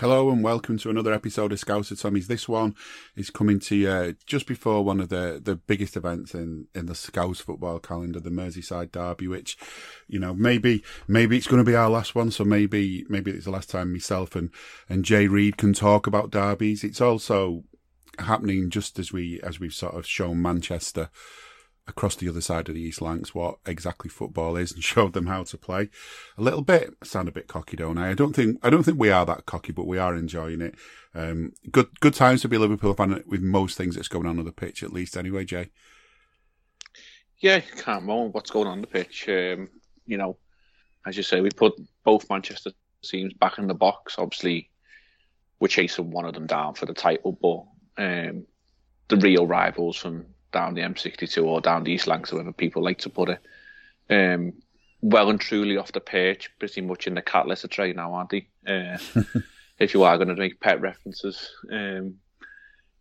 Hello and welcome to another episode of Scouser Tommies. This one is coming to you uh, just before one of the, the biggest events in, in the Scouse football calendar, the Merseyside Derby, which, you know, maybe, maybe it's going to be our last one. So maybe, maybe it's the last time myself and, and Jay Reid can talk about derbies. It's also happening just as we, as we've sort of shown Manchester across the other side of the East Lancs what exactly football is and showed them how to play. A little bit, sound a bit cocky, don't I? I don't think I don't think we are that cocky, but we are enjoying it. Um, good good times to be a Liverpool fan with most things that's going on on the pitch, at least. Anyway, Jay. Yeah, can't moan what's going on the pitch. Um, you know, as you say, we put both Manchester teams back in the box. Obviously, we're chasing one of them down for the title, but um, the real rivals from down the M62 or down the East Lancs, however people like to put it. Um, well and truly off the pitch, pretty much in the cat litter tray now, aren't they? Uh, if you are going to make pet references, um,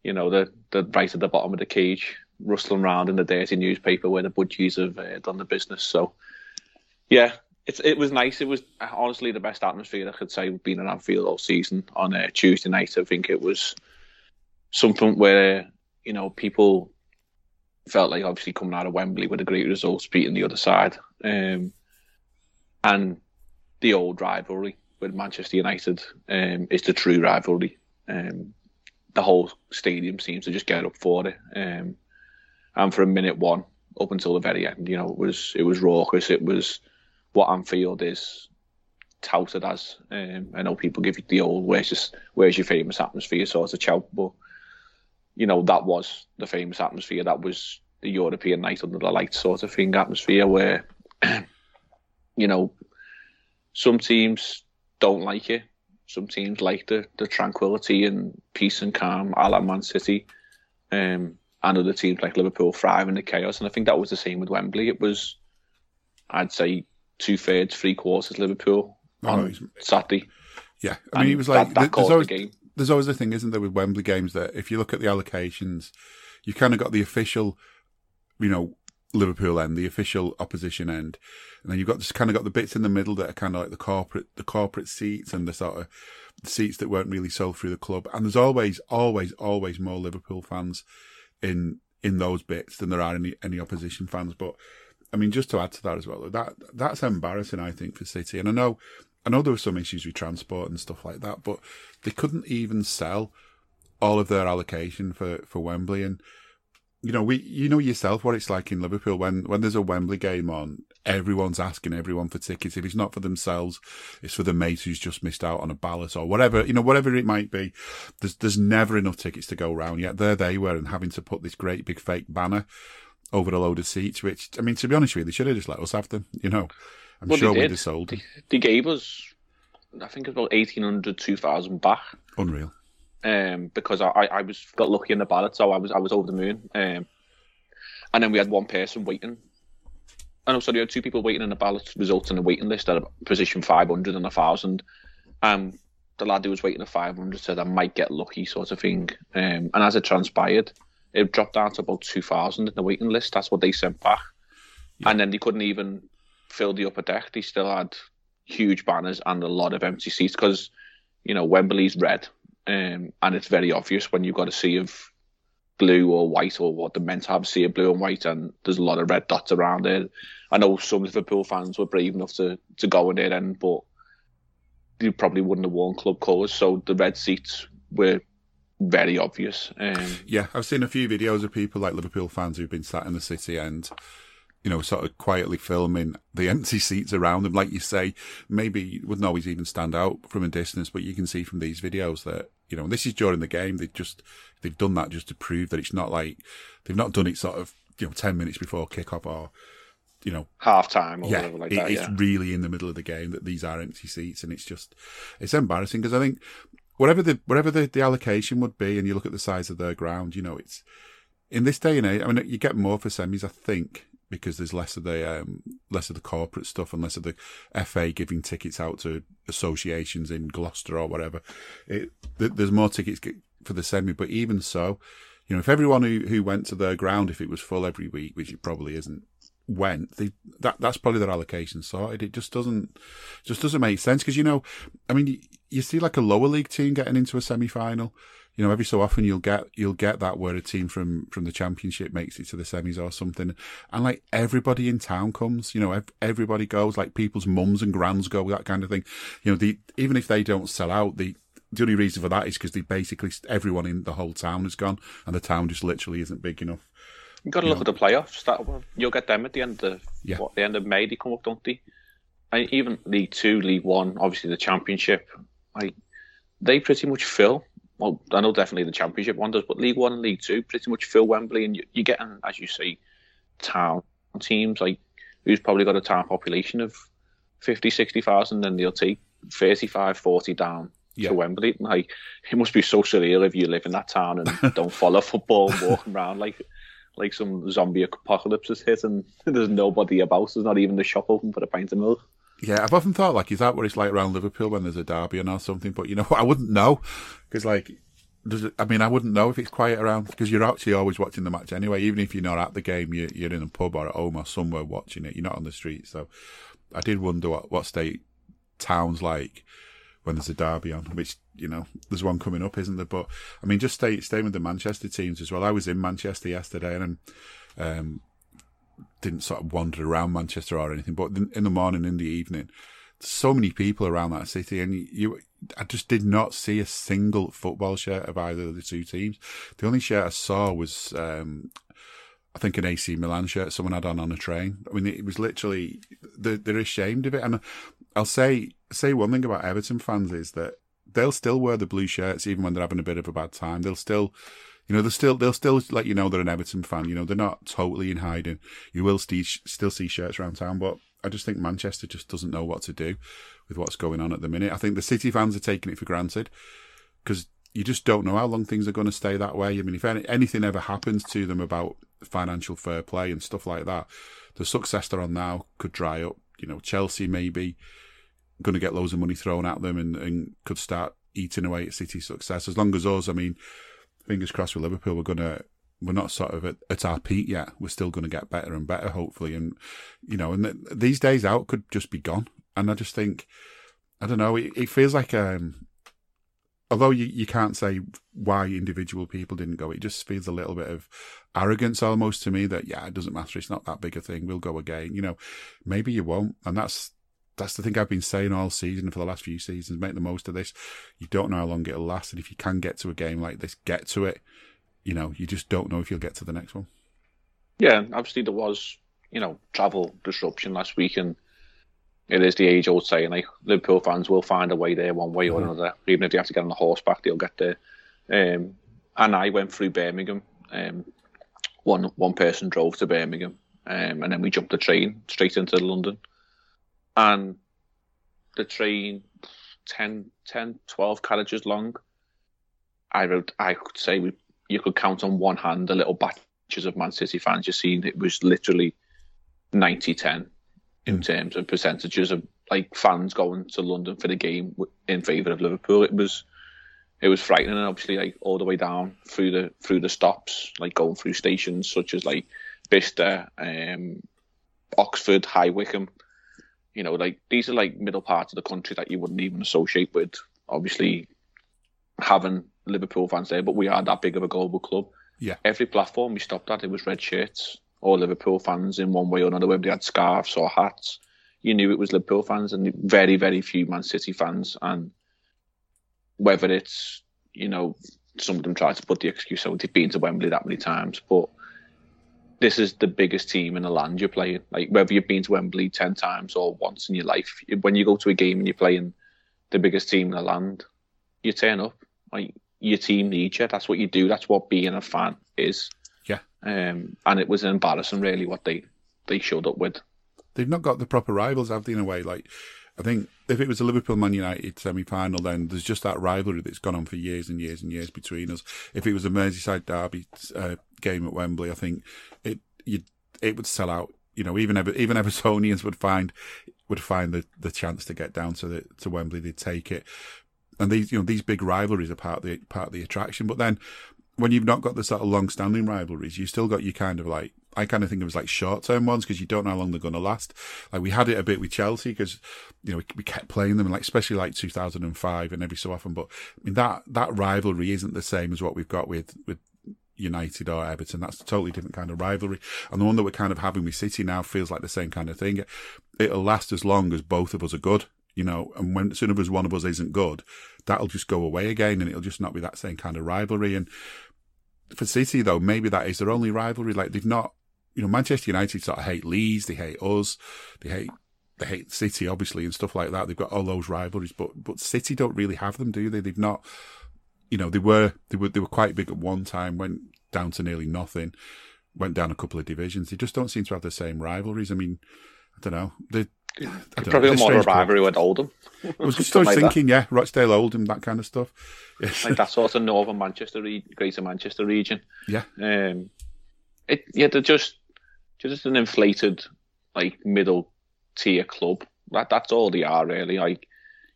you know, the the right at the bottom of the cage, rustling around in the dirty newspaper where the budgies have uh, done the business. So, yeah, it's it was nice. It was honestly the best atmosphere I could say being in Anfield all season. On a Tuesday night, I think it was something where you know people felt like obviously coming out of Wembley with a great result, beating the other side, um, and the old rivalry with Manchester United um, is the true rivalry. Um, the whole stadium seems to just get up for it, um, and for a minute one up until the very end, you know, it was it was raucous. It was what Anfield is touted as. Um, I know people give you the old "where's just where's your famous atmosphere" sort of shout, but you know, that was the famous atmosphere. That was the European night under the lights sort of thing atmosphere where, you know, some teams don't like it. Some teams like the, the tranquility and peace and calm a la Man City. Um, and other teams like Liverpool thrive in the chaos. And I think that was the same with Wembley. It was, I'd say, two thirds, three quarters Liverpool oh, on Saturday. Yeah, I mean, and he was like, that, that there's always, the game there's always a thing, isn't there, with Wembley games that if you look at the allocations, you've kind of got the official, you know, Liverpool end, the official opposition end, and then you've got just kind of got the bits in the middle that are kind of like the corporate, the corporate seats and the sort of the seats that weren't really sold through the club. And there's always, always, always more Liverpool fans in in those bits than there are any any opposition fans. But I mean, just to add to that as well, that that's embarrassing, I think, for City. And I know I know there were some issues with transport and stuff like that, but they couldn't even sell all of their allocation for, for Wembley. And, you know, we, you know yourself what it's like in Liverpool when, when there's a Wembley game on, everyone's asking everyone for tickets. If it's not for themselves, it's for the mate who's just missed out on a ballot or whatever, you know, whatever it might be. There's, there's never enough tickets to go around. Yet there they were and having to put this great big fake banner over a load of seats, which, I mean, to be honest with you, they should have just let us have them, you know. I'm well, sure we'd have sold. They, they, gave us, I think it was about 1800, 2000 back. Unreal. Um, because I, I was got lucky in the ballot, so I was I was over the moon. Um, and then we had one person waiting. And also, we had two people waiting in the ballot results in the waiting list at position 500 and 1000. Um, the lad who was waiting at 500 said I might get lucky, sort of thing. Um, and as it transpired, it dropped down to about 2000 in the waiting list. That's what they sent back. Yeah. And then they couldn't even filled the upper deck, they still had huge banners and a lot of empty seats because you know Wembley's red, um, and it's very obvious when you've got a sea of blue or white or what the meant to have a sea of blue and white, and there's a lot of red dots around it. I know some Liverpool fans were brave enough to to go in there, and but you probably wouldn't have worn club colours, so the red seats were very obvious. Um, yeah, I've seen a few videos of people like Liverpool fans who've been sat in the city end you know, sort of quietly filming the empty seats around them. Like you say, maybe wouldn't always even stand out from a distance, but you can see from these videos that, you know, this is during the game. They just, they've done that just to prove that it's not like, they've not done it sort of, you know, 10 minutes before kickoff or, you know, half time or yeah, whatever like it, that. It's yeah. really in the middle of the game that these are empty seats and it's just, it's embarrassing because I think whatever the, whatever the, the allocation would be and you look at the size of their ground, you know, it's, in this day and age, I mean, you get more for semis, I think, because there's less of the um, less of the corporate stuff and less of the FA giving tickets out to associations in Gloucester or whatever. It, th- there's more tickets for the semi, but even so, you know, if everyone who, who went to their ground, if it was full every week, which it probably isn't, went, they, that that's probably their allocation sorted. It just doesn't just doesn't make sense because you know, I mean, you, you see like a lower league team getting into a semi final you know, every so often you'll get you'll get that where a team from from the championship makes it to the semis or something, and like everybody in town comes. You know, everybody goes. Like people's mums and grands go, that kind of thing. You know, the even if they don't sell out, the the only reason for that is because they basically everyone in the whole town has gone, and the town just literally isn't big enough. You've got to you look know. at the playoffs. That you'll get them at the end of yeah. what the end of May. They come up, don't they? And even League Two, League One, obviously the Championship. Like they pretty much fill well, I know definitely the Championship one does, but League One and League Two pretty much fill Wembley, and you're getting, as you say, town teams like who's probably got a town population of 50, 60,000, and they'll take 35, 40 down yeah. to Wembley. Like it must be so surreal if you live in that town and don't follow football and walking around like like some zombie apocalypse has hit and there's nobody about. There's not even the shop open for a pint of milk. Yeah, I've often thought like, is that what it's like around Liverpool when there's a derby or something? But you know, I wouldn't know because like, does it, I mean, I wouldn't know if it's quiet around because you're actually always watching the match anyway. Even if you're not at the game, you're, you're in a pub or at home or somewhere watching it. You're not on the street. So I did wonder what what state towns like when there's a derby on, which you know there's one coming up, isn't there? But I mean, just stay staying with the Manchester teams as well. I was in Manchester yesterday and. Um, didn't sort of wander around Manchester or anything, but in the morning, in the evening, so many people around that city, and you, I just did not see a single football shirt of either of the two teams. The only shirt I saw was, um, I think, an AC Milan shirt someone had on on a train. I mean, it was literally they're, they're ashamed of it, and I'll say say one thing about Everton fans is that they'll still wear the blue shirts even when they're having a bit of a bad time. They'll still you know, they'll still they'll still let you know they're an Everton fan. You know, they're not totally in hiding. You will still still see shirts around town, but I just think Manchester just doesn't know what to do with what's going on at the minute. I think the City fans are taking it for granted because you just don't know how long things are going to stay that way. I mean, if any, anything ever happens to them about financial fair play and stuff like that, the success they're on now could dry up. You know, Chelsea maybe going to get loads of money thrown at them and, and could start eating away at City's success. As long as us, I mean, fingers crossed with Liverpool, we're gonna we're not sort of at, at our peak yet. We're still going to get better and better, hopefully. And you know, and th- these days out could just be gone. And I just think, I don't know, it, it feels like um, although you, you can't say why individual people didn't go, it just feels a little bit of arrogance almost to me that yeah, it doesn't matter. It's not that big a thing. We'll go again. You know, maybe you won't, and that's that's the thing I've been saying all season for the last few seasons. Make the most of this. You don't know how long it'll last, and if you can get to a game like this, get to it. You know, you just don't know if you'll get to the next one. Yeah, obviously there was, you know, travel disruption last week, and it is the age-old saying like Liverpool fans will find a way there one way or mm-hmm. another. Even if they have to get on the horseback, they'll get there. Um, and I went through Birmingham. Um, one one person drove to Birmingham, um, and then we jumped the train straight into London and the train 10, 10 12 carriages long. I wrote, I could say we, you could count on one hand the little batches of Man City fans you've seen. It was literally 90 10 in mm. terms of percentages of like fans going to London for the game in favour of Liverpool. It was it was frightening, and obviously like all the way down through the through the stops, like going through stations such as like Bicester, um, Oxford, High Wycombe, You know, like these are like middle parts of the country that you wouldn't even associate with. Obviously, having Liverpool fans there, but we are that big of a global club. Yeah. Every platform we stopped at, it was red shirts or Liverpool fans in one way or another, whether they had scarves or hats. You knew it was Liverpool fans and very, very few Man City fans. And whether it's, you know, some of them try to put the excuse out they've been to Wembley that many times, but this is the biggest team in the land you're playing. Like whether you've been to Wembley ten times or once in your life, when you go to a game and you're playing the biggest team in the land, you turn up. Like your team needs you. That's what you do. That's what being a fan is. Yeah. Um, and it was embarrassing, really, what they they showed up with. They've not got the proper rivals, have they? In a way, like I think if it was a Liverpool Man United semi final, then there's just that rivalry that's gone on for years and years and years between us. If it was a Merseyside derby uh, game at Wembley, I think it you it would sell out. You know, even even Evertonians would find would find the, the chance to get down to the to Wembley. They'd take it, and these you know these big rivalries are part of the part of the attraction. But then when you've not got the sort of long standing rivalries, you've still got your kind of like I kind of think it was like short term ones because you don't know how long they're going to last. Like we had it a bit with Chelsea because you know we, we, kept playing them, like especially like 2005 and every so often. But I mean that that rivalry isn't the same as what we've got with with United or Everton. That's a totally different kind of rivalry. And the one that we're kind of having with City now feels like the same kind of thing. It'll last as long as both of us are good, you know. And when as soon as one of us isn't good, that'll just go away again, and it'll just not be that same kind of rivalry. And for City though, maybe that is their only rivalry. Like they've not you know, Manchester United sort of hate Leeds, they hate us, they hate they hate City, obviously, and stuff like that. They've got all those rivalries, but but City don't really have them, do they? They've not, you know, they were they were they were quite big at one time, went down to nearly nothing, went down a couple of divisions. They just don't seem to have the same rivalries. I mean, I don't know. They probably know, more rivalry with Oldham. I was just like thinking, that. yeah, Rochdale, Oldham, that kind of stuff. like that sort of northern Manchester, Greater Manchester region. Yeah. Um, it yeah, they're just just an inflated like middle tier club. That that's all they are really. Like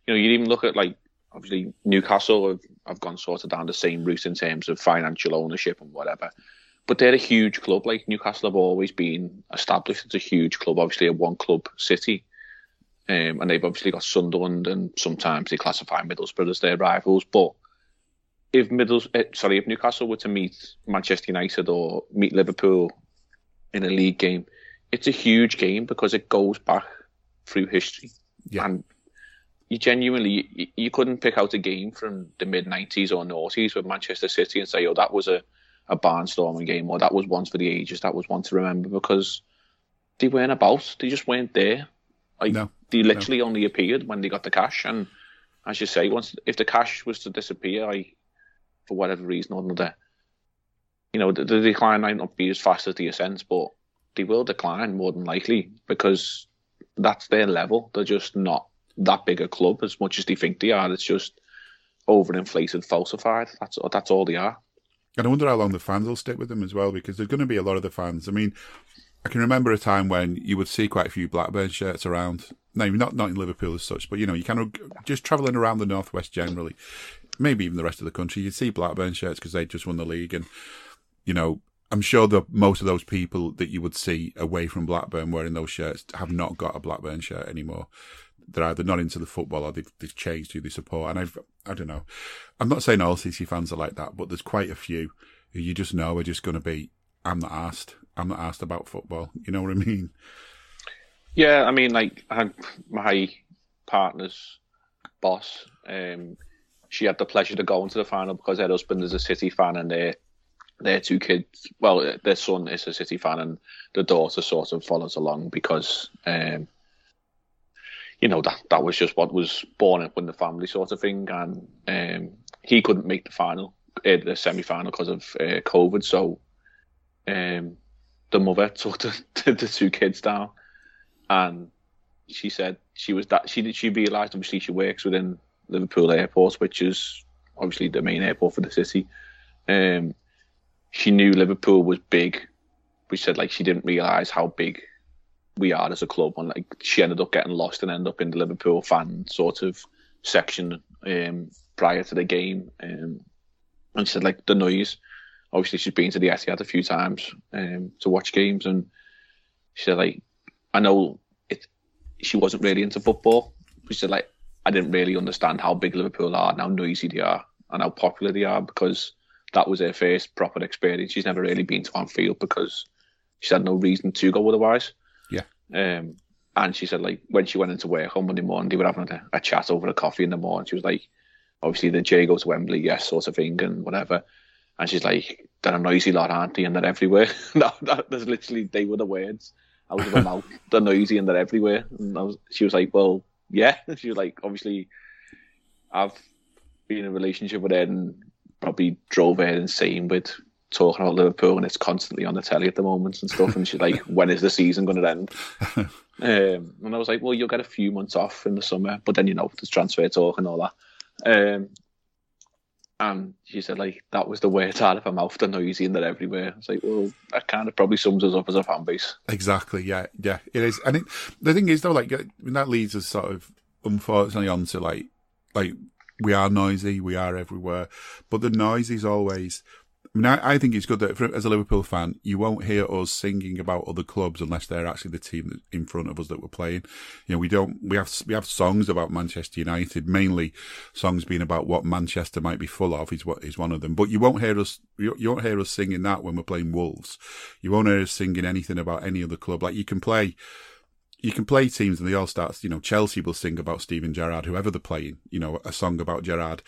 you know, you even look at like obviously Newcastle have, have gone sort of down the same route in terms of financial ownership and whatever. But they're a huge club. Like Newcastle have always been established as a huge club, obviously a one club city. Um, and they've obviously got Sunderland and sometimes they classify Middlesbrough as their rivals. But if Middles, eh, sorry, if Newcastle were to meet Manchester United or meet Liverpool in a league game, it's a huge game because it goes back through history. Yeah. And you genuinely you, you couldn't pick out a game from the mid nineties or noughties with Manchester City and say, "Oh, that was a a barnstorming game," or "That was once for the ages." That was one to remember because they weren't about. They just weren't there. Like no, they literally no. only appeared when they got the cash. And as you say, once if the cash was to disappear, I for whatever reason or another, you know, the, the decline might not be as fast as the ascent, but they will decline more than likely because that's their level. They're just not that big a club as much as they think they are. It's just overinflated, falsified. That's that's all they are. And I wonder how long the fans will stick with them as well, because there's going to be a lot of the fans. I mean, I can remember a time when you would see quite a few Blackburn shirts around. No, not not in Liverpool as such, but you know, you kind of just travelling around the northwest generally, maybe even the rest of the country. You'd see Blackburn shirts because they just won the league, and you know, I'm sure that most of those people that you would see away from Blackburn wearing those shirts have not got a Blackburn shirt anymore. They're either not into the football or they've, they've changed who they support. And I've, I don't know. I'm not saying all City fans are like that, but there's quite a few who you just know are just going to be, I'm not asked. I'm not asked about football. You know what I mean? Yeah, I mean, like, my partner's boss, um, she had the pleasure to go into the final because her husband is a City fan and they their two kids, well, their son is a City fan, and the daughter sort of follows along because, um, you know, that that was just what was born up in the family sort of thing, and um, he couldn't make the final, uh, the semi final because of uh, COVID, so um, the mother took the, the two kids down, and she said she was that she she realised obviously she works within Liverpool Airport, which is obviously the main airport for the city. Um, she knew Liverpool was big, We said like she didn't realise how big we are as a club, and like she ended up getting lost and ended up in the Liverpool fan sort of section um, prior to the game. Um, and she said like the noise. Obviously, she's been to the Etihad a few times um, to watch games, and she said like I know it she wasn't really into football. She said like I didn't really understand how big Liverpool are and how noisy they are and how popular they are because that was her first proper experience. She's never really been to Anfield because she had no reason to go otherwise. Yeah. Um, and she said like when she went into work on Monday morning, they were having a, a chat over a coffee in the morning. She was like, obviously the J goes to Wembley, yes, sort of thing, and whatever. And she's like, they're a noisy lot, aren't they? And they're everywhere. no, that, there's literally they were the words out of her mouth. They're noisy and they're everywhere. And was, she was like, well, yeah. She was like, obviously, I've been in a relationship with her and probably drove her insane with talking about Liverpool and it's constantly on the telly at the moment and stuff. And she's like, when is the season going to end? um, and I was like, well, you'll get a few months off in the summer, but then you know there's transfer talk and all that. Um, and she said like that was the words out of her mouth, the noisy and they're everywhere. It's like, well, that kind of probably sums us up as a fan base. Exactly. Yeah. Yeah. It is. And it, the thing is though, like that leads us sort of unfortunately on to like like we are noisy, we are everywhere, but the noise is always I mean, I, I think it's good that for, as a Liverpool fan, you won't hear us singing about other clubs unless they're actually the team in front of us that we're playing. You know, we don't, we have, we have songs about Manchester United, mainly songs being about what Manchester might be full of is what is one of them. But you won't hear us, you, you won't hear us singing that when we're playing Wolves. You won't hear us singing anything about any other club. Like you can play, you can play teams and they all start, you know, Chelsea will sing about Steven Gerrard, whoever they're playing, you know, a song about Gerrard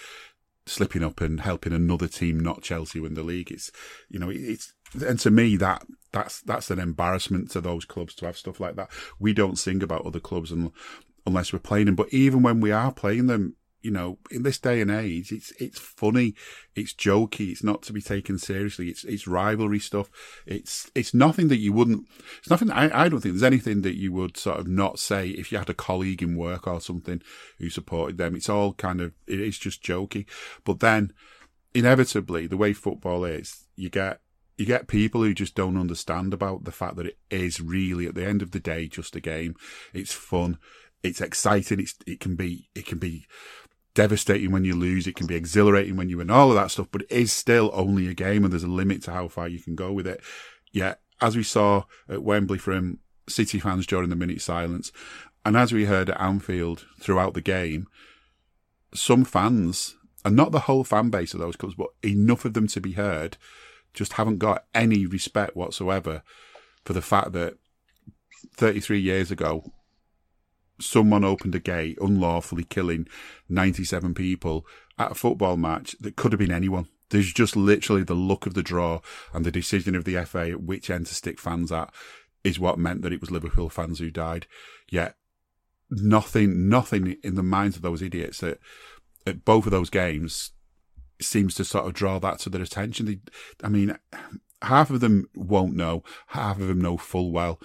slipping up and helping another team, not Chelsea, win the league. It's, you know, it's, and to me, that, that's, that's an embarrassment to those clubs to have stuff like that. We don't sing about other clubs and, unless we're playing them. But even when we are playing them, you know, in this day and age, it's it's funny, it's jokey, it's not to be taken seriously. It's it's rivalry stuff. It's it's nothing that you wouldn't. It's nothing. I I don't think there's anything that you would sort of not say if you had a colleague in work or something who supported them. It's all kind of it is just jokey. But then, inevitably, the way football is, you get you get people who just don't understand about the fact that it is really at the end of the day just a game. It's fun. It's exciting. It's, it can be, it can be devastating when you lose. It can be exhilarating when you win, all of that stuff, but it is still only a game and there's a limit to how far you can go with it. Yet, as we saw at Wembley from City fans during the minute silence, and as we heard at Anfield throughout the game, some fans, and not the whole fan base of those clubs, but enough of them to be heard, just haven't got any respect whatsoever for the fact that 33 years ago, someone opened a gate unlawfully killing 97 people at a football match that could have been anyone. There's just literally the luck of the draw and the decision of the FA at which end to stick fans at is what meant that it was Liverpool fans who died. Yet nothing, nothing in the minds of those idiots at, at both of those games seems to sort of draw that to their attention. They, I mean, half of them won't know, half of them know full well.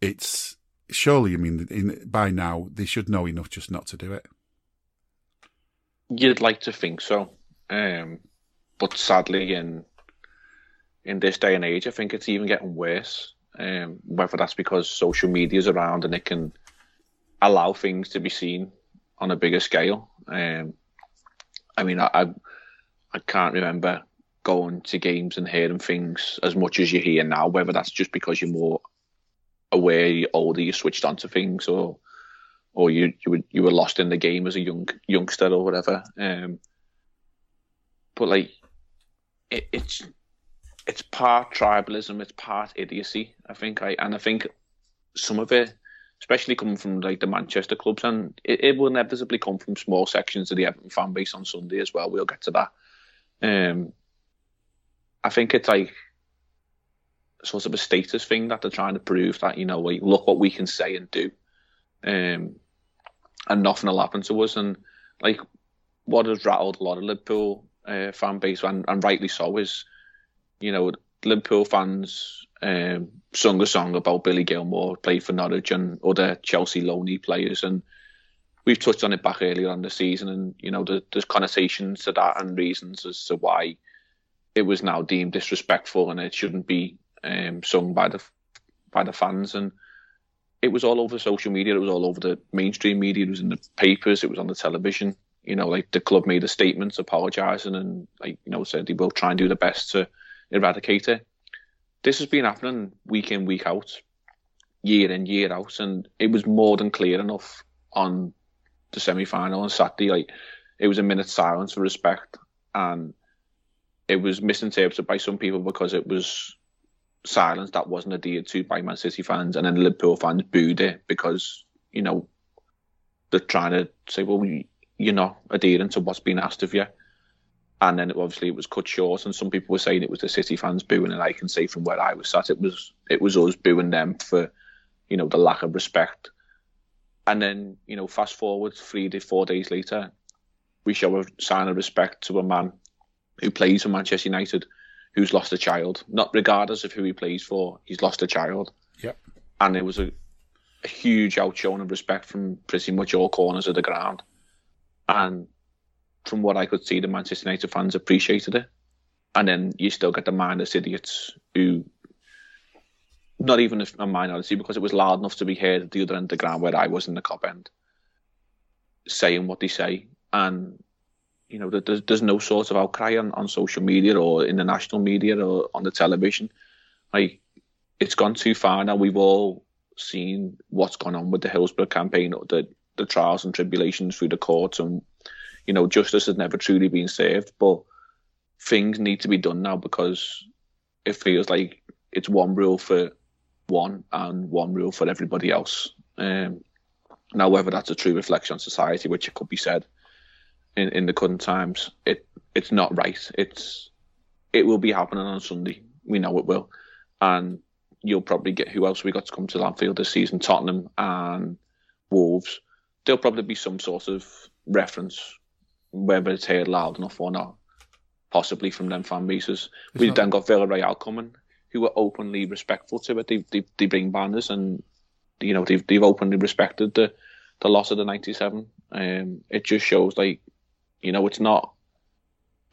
It's, surely, I mean, in, by now they should know enough just not to do it. You'd like to think so, um, but sadly, in in this day and age, I think it's even getting worse. Um, whether that's because social media is around and it can allow things to be seen on a bigger scale. Um, I mean, I, I I can't remember going to games and hearing things as much as you hear now. Whether that's just because you're more you're older, you switched onto things, or or you you were you were lost in the game as a young youngster or whatever. Um, but like, it, it's it's part tribalism, it's part idiocy. I think I and I think some of it, especially coming from like the Manchester clubs, and it, it will inevitably come from small sections of the Everton fan base on Sunday as well. We'll get to that. Um, I think it's like sort of a status thing that they're trying to prove that you know, we look what we can say and do, um, and nothing will happen to us. And like, what has rattled a lot of Liverpool uh, fan base, and, and rightly so, is you know, Liverpool fans um, sung a song about Billy Gilmour played for Norwich, and other Chelsea loanee players, and we've touched on it back earlier on the season, and you know, there's connotations to that and reasons as to why it was now deemed disrespectful and it shouldn't be um, sung by the by the fans, and it was all over social media. It was all over the mainstream media. It was in the papers. It was on the television. You know, like the club made a statement apologising and like you know said they will try and do the best to eradicate it. This has been happening week in week out, year in year out, and it was more than clear enough on the semi final on Saturday. Like it was a minute silence for respect, and it was misinterpreted by some people because it was silence that wasn't adhered to by Man City fans, and then Liverpool fans booed it because you know they're trying to say, well, you're not adhering to what's been asked of you. And then it, obviously it was cut short, and some people were saying it was the City fans booing, and I can see from where I was sat, it was it was us booing them for, you know, the lack of respect. And then you know, fast forward three to four days later, we show a sign of respect to a man who plays for Manchester United, who's lost a child. Not regardless of who he plays for, he's lost a child. Yep. And it was a, a huge outshowing of respect from pretty much all corners of the ground. And from what I could see, the Manchester United fans appreciated it. And then you still get the mindless idiots who, not even a minority, because it was loud enough to be heard at the other end of the ground where I was in the Kop end, saying what they say. And, you know, there's, there's no sort of outcry on, on social media or in the national media or on the television. Like, it's gone too far now. We've all seen what's gone on with the Hillsborough campaign, the, the trials and tribulations through the courts and you know, justice has never truly been served, but things need to be done now because it feels like it's one rule for one and one rule for everybody else. Um, now, whether that's a true reflection on society, which it could be said in, in the current times, it it's not right. It's it will be happening on Sunday. We know it will, and you'll probably get who else we got to come to Anfield this season: Tottenham and Wolves. There'll probably be some sort of reference whether it's heard loud enough or not, possibly from them fan bases. It's We've not... then got Villarreal coming, who are openly respectful to it. They, they, they bring banners and, you know, they've, they've openly respected the, the loss of the 97. Um, it just shows, like, you know, it's not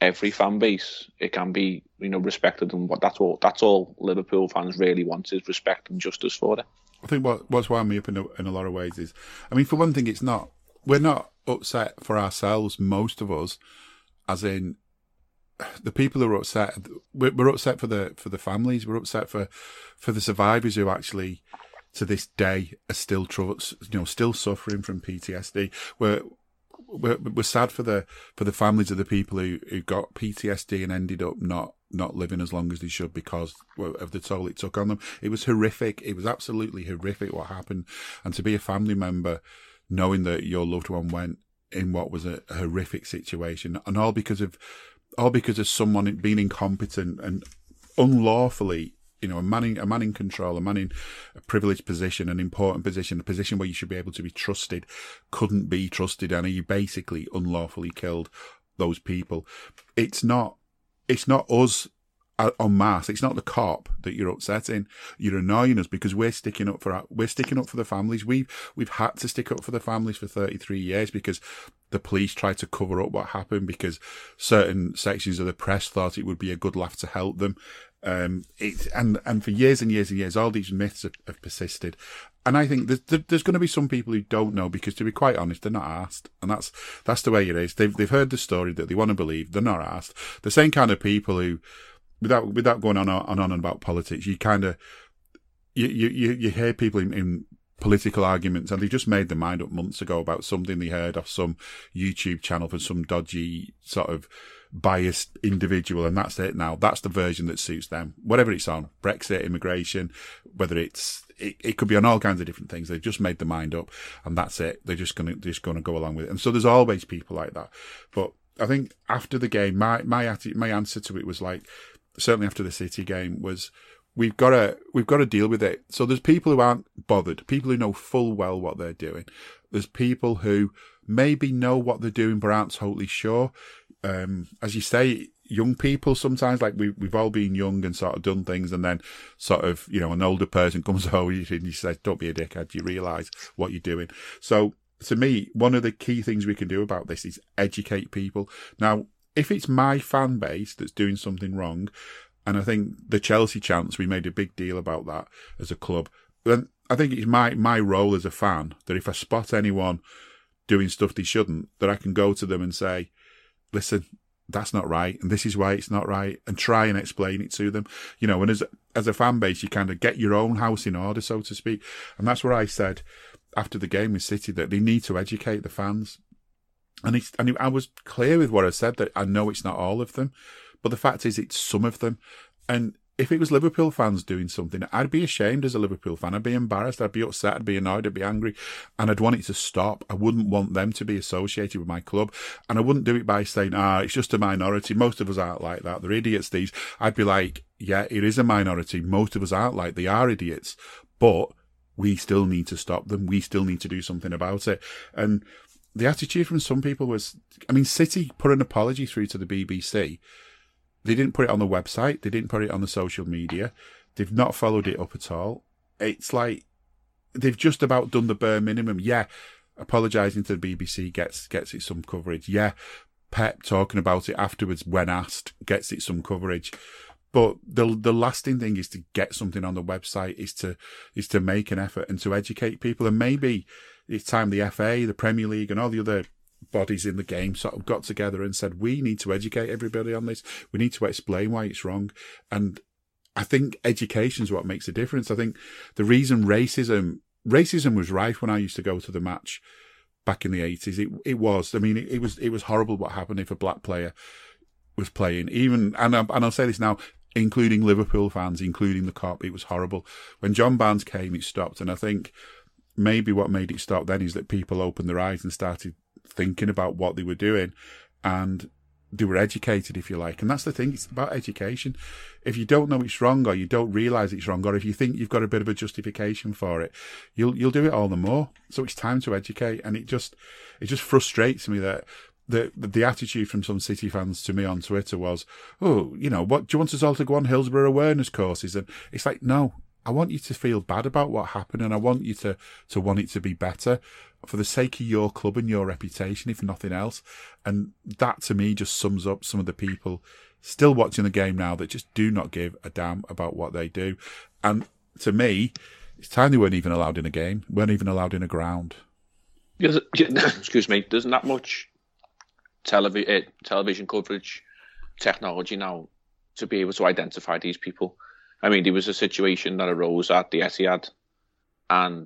every fan base. It can be, you know, respected, and what that's all. That's all Liverpool fans really want is respect and justice for it. I think what what's wound me up in a, in a lot of ways is, I mean, for one thing, it's not we're not upset for ourselves, most of us, as in the people who are upset. We're, upset for the for the families. We're upset for for the survivors who actually, to this day, are still you know still suffering from PTSD. We're we're, we're sad for the for the families of the people who, who got PTSD and ended up not not living as long as they should because of the toll it took on them. It was horrific. It was absolutely horrific what happened. And to be a family member knowing that your loved one went in what was a, horrific situation, and all because of all because of someone being incompetent and unlawfully you know, a man in, a man in control, a man in a privileged position, an important position, a position where you should be able to be trusted, couldn't be trusted, and he basically unlawfully killed those people. It's not, it's not us uh, on mass. It's not the Kop that you're upsetting. You're annoying us because we're sticking up for our, we're sticking up for the families. We've we've had to stick up for the families for 33 years because the police tried to cover up what happened because certain sections of the press thought it would be a good laugh to help them. Um, it, and and for years and years and years, all these myths have, have persisted. And I think there's, there's going to be some people who don't know because, to be quite honest, they're not asked, and that's that's the way it is. They've they've heard the story that they want to believe. They're not asked. The same kind of people who without without going on and on and about politics, you kind of you, you you hear people in, in political arguments, and they just made their mind up months ago about something they heard off some YouTube channel from some dodgy sort of biased individual, and that's it now. That's the version that suits them. Whatever it's on, Brexit, immigration, whether it's it, it could be on all kinds of different things. They've just made their mind up, and that's it. They're just gonna just gonna go along with it. And so there's always people like that. But I think after the game, my my my answer to it was like, certainly after the City game, was we've got to we've got to deal with it. So there's people who aren't bothered, people who know full well what they're doing. There's people who maybe know what they're doing but aren't totally sure. Um, as you say, young people sometimes like we we've all been young and sort of done things, and then sort of you know an older person comes over and he says, "Don't be a dickhead. You realise what you're doing." So to me, one of the key things we can do about this is educate people. Now, if it's my fan base that's doing something wrong, and I think the Chelsea chance, we made a big deal about that as a club, then I think it's my, my role as a fan that if I spot anyone doing stuff they shouldn't, that I can go to them and say, listen, that's not right, and this is why it's not right, and try and explain it to them. You know, and as as a fan base, you kind of get your own house in order, so to speak. And that's where I said after the game with City that they need to educate the fans. And it's, and I was clear with what I said that I know it's not all of them, but the fact is it's some of them. And if it was Liverpool fans doing something, I'd be ashamed as a Liverpool fan. I'd be embarrassed. I'd be upset. I'd be annoyed. I'd be angry. And I'd want it to stop. I wouldn't want them to be associated with my club. And I wouldn't do it by saying, ah, it's just a minority. Most of us aren't like that. They're idiots, these. I'd be like, yeah, it is a minority. Most of us aren't like they are idiots. But we still need to stop them. We still need to do something about it. And the attitude from some people was, I mean, City put an apology through to the BBC they didn't put it on the website. They didn't put it on the social media. They've not followed it up at all. It's like they've just about done the bare minimum. Yeah, apologising to the BBC gets gets it some coverage. Yeah, Pep talking about it afterwards when asked gets it some coverage. But the the lasting thing is to get something on the website is to is to make an effort and to educate people. And maybe it's time the FA, the Premier League, and all the other bodies in the game sort of got together and said, we need to educate everybody on this. We need to explain why it's wrong. And I think education is what makes a difference. I think the reason racism, racism was rife when I used to go to the match back in the eighties. It, it was, I mean, it, it, was, it was horrible what happened if a black player was playing even, and, I, and I'll say this now, including Liverpool fans, including the Kop. It was horrible. When John Barnes came, it stopped. And I think maybe what made it stop then is that people opened their eyes and started thinking about what they were doing and they were educated, if you like. And that's the thing, it's about education. If you don't know it's wrong or you don't realise it's wrong or if you think you've got a bit of a justification for it, you'll you'll do it all the more. So it's time to educate and it just it just frustrates me that the the attitude from some City fans to me on Twitter was, oh, you know, what do you want us all to go on Hillsborough awareness courses? And it's like, no, I want you to feel bad about what happened and I want you to, to want it to be better for the sake of your club and your reputation, if nothing else. And that to me just sums up some of the people still watching the game now that just do not give a damn about what they do. And to me, it's time they weren't even allowed in a game, weren't even allowed in a ground. Excuse me, there's not that much televi- uh, television coverage technology now to be able to identify these people. I mean, there was a situation that arose at the Etihad, and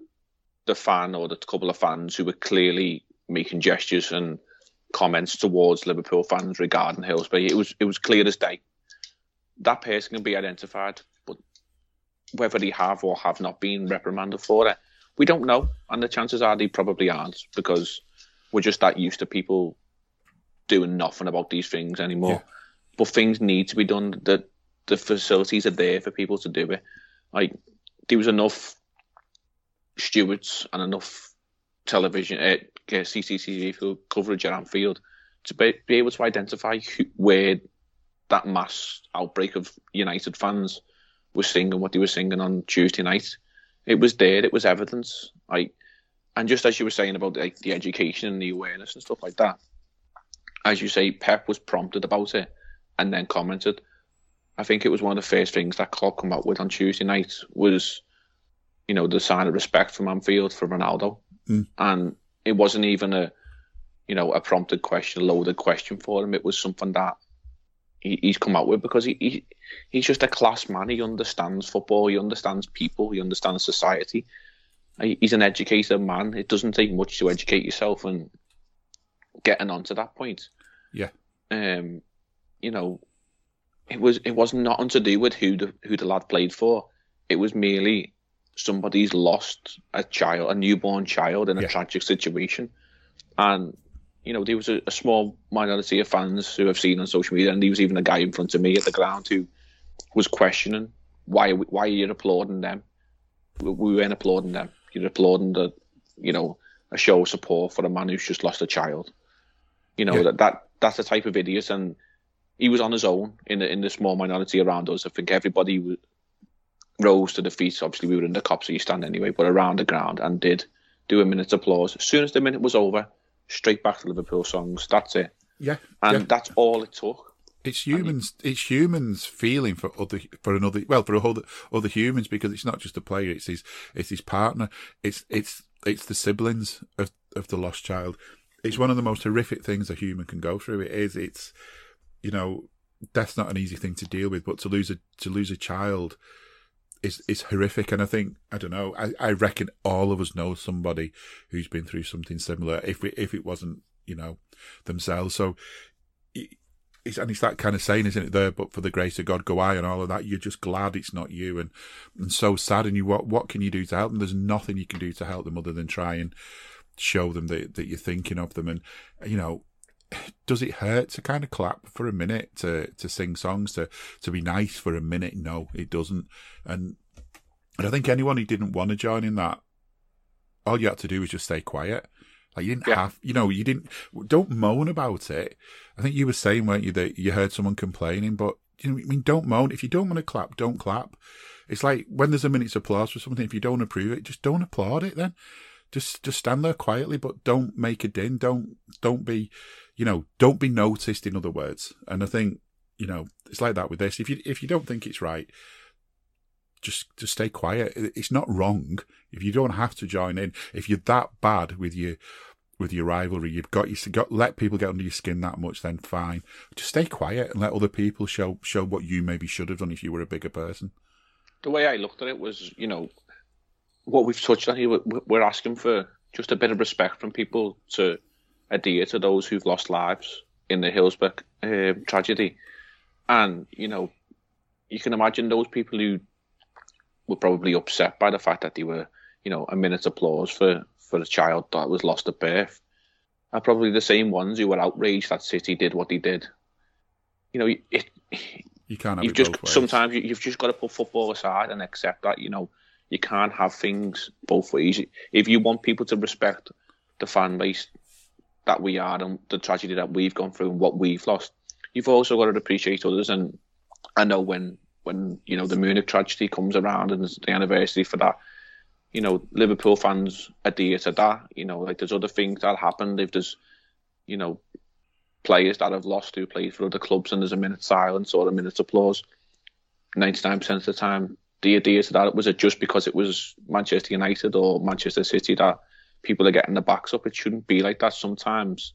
the fan or the couple of fans who were clearly making gestures and comments towards Liverpool fans regarding Hillsborough. It was it was clear as day. That person can be identified, but whether they have or have not been reprimanded for it, we don't know. And the chances are they probably aren't because we're just that used to people doing nothing about these things anymore. Yeah. But things need to be done. That the facilities are there for people to do it. Like there was enough stewards and enough television, uh, CCTV coverage at Anfield to be, be able to identify who, where that mass outbreak of United fans was singing what they were singing on Tuesday night. It was there. It was evidence. Like, and just as you were saying about like, the education and the awareness and stuff like that, as you say, Pep was prompted about it and then commented. I think it was one of the first things that Klopp came up with on Tuesday night was you know, the sign of respect from Anfield for Ronaldo. Mm. And it wasn't even a, you know, a prompted question, a loaded question for him. It was something that he, he's come out with because he, he he's just a class man. He understands football. He understands people. He understands society. He's an educated man. It doesn't take much to educate yourself and getting on to that point. Yeah. Um, you know, it was it was nothing to do with who the who the lad played for. It was merely somebody's lost a child, a newborn child in a yeah. tragic situation. And, you know, there was a, a, small minority of fans who have seen on social media, and there was even a guy in front of me at the ground who was questioning why why are you applauding them? We, we weren't applauding them. You're applauding the, you know, a show of support for a man who's just lost a child. You know, yeah. that, that that's the type of idiot and he was on his own in the in the small minority around us. I think everybody rose to the feet. Obviously, we were in the Kop, so you stand anyway, but around the ground and did do a minute's applause. As soon as the minute was over, straight back to Liverpool songs. That's it. Yeah, and yeah. that's all it took. It's humans. it's humans feeling for other for another. Well, for other other humans because it's not just the player. It's his it's his partner. It's it's it's the siblings of of the lost child. It's one of the most horrific things a human can go through. It is. It's you know, death's not an easy thing to deal with, but to lose a to lose a child is is horrific. And I think I don't know. I, I reckon all of us know somebody who's been through something similar. If we, if it wasn't you know themselves, so. it's, and it's that kind of saying, isn't it? There, but for the grace of God, go I, and all of that. You're just glad it's not you, and and so sad. And you, what what can you do to help them? There's nothing you can do to help them other than try and show them that that you're thinking of them. And you know, does it hurt to kind of clap for a minute to to sing songs to to be nice for a minute? No it doesn't. And and i think anyone who didn't want to join in that all you had to do was just stay quiet. Like you didn't yeah. have you know you didn't don't moan about it. I think you were saying weren't you that you heard someone complaining but you know i mean don't moan. If you don't want to clap don't clap. It's like when there's a minute's applause for something if you don't approve it just don't applaud it then. Just just stand there quietly but don't make a din. Don't don't be you know, don't be noticed. In other words, and I think you know it's like that with this. If you if you don't think it's right, just just stay quiet. It's not wrong if you don't have to join in. If you're that bad with your with your rivalry, you've got you got let people get under your skin that much. Then fine, just stay quiet and let other people show show what you maybe should have done if you were a bigger person. The way I looked at it was, you know, what we've touched on here. We're asking for just a bit of respect from people to adhere to those who've lost lives in the Hillsborough um, tragedy. And, you know, you can imagine those people who were probably upset by the fact that they were, you know, a minute's applause for, for a child that was lost at birth are probably the same ones who were outraged that City did what they did. You know, it, you can't. you've just sometimes you, have just got to put football aside and accept that you know you can't have things both ways. If you want people to respect the fan base, that we are and the tragedy that we've gone through and what we've lost. You've also got to appreciate others, and I know when when you know the Munich tragedy comes around and the anniversary for that, you know Liverpool fans adhere to that. You know, like there's other things that happened. If there's, you know, players that have lost who played for other clubs and there's a minute silence or a minute's applause, ninety nine percent of the time the adhere to that. Was it just because it was Manchester United or Manchester City that people are getting the backs up. It shouldn't be like that. Sometimes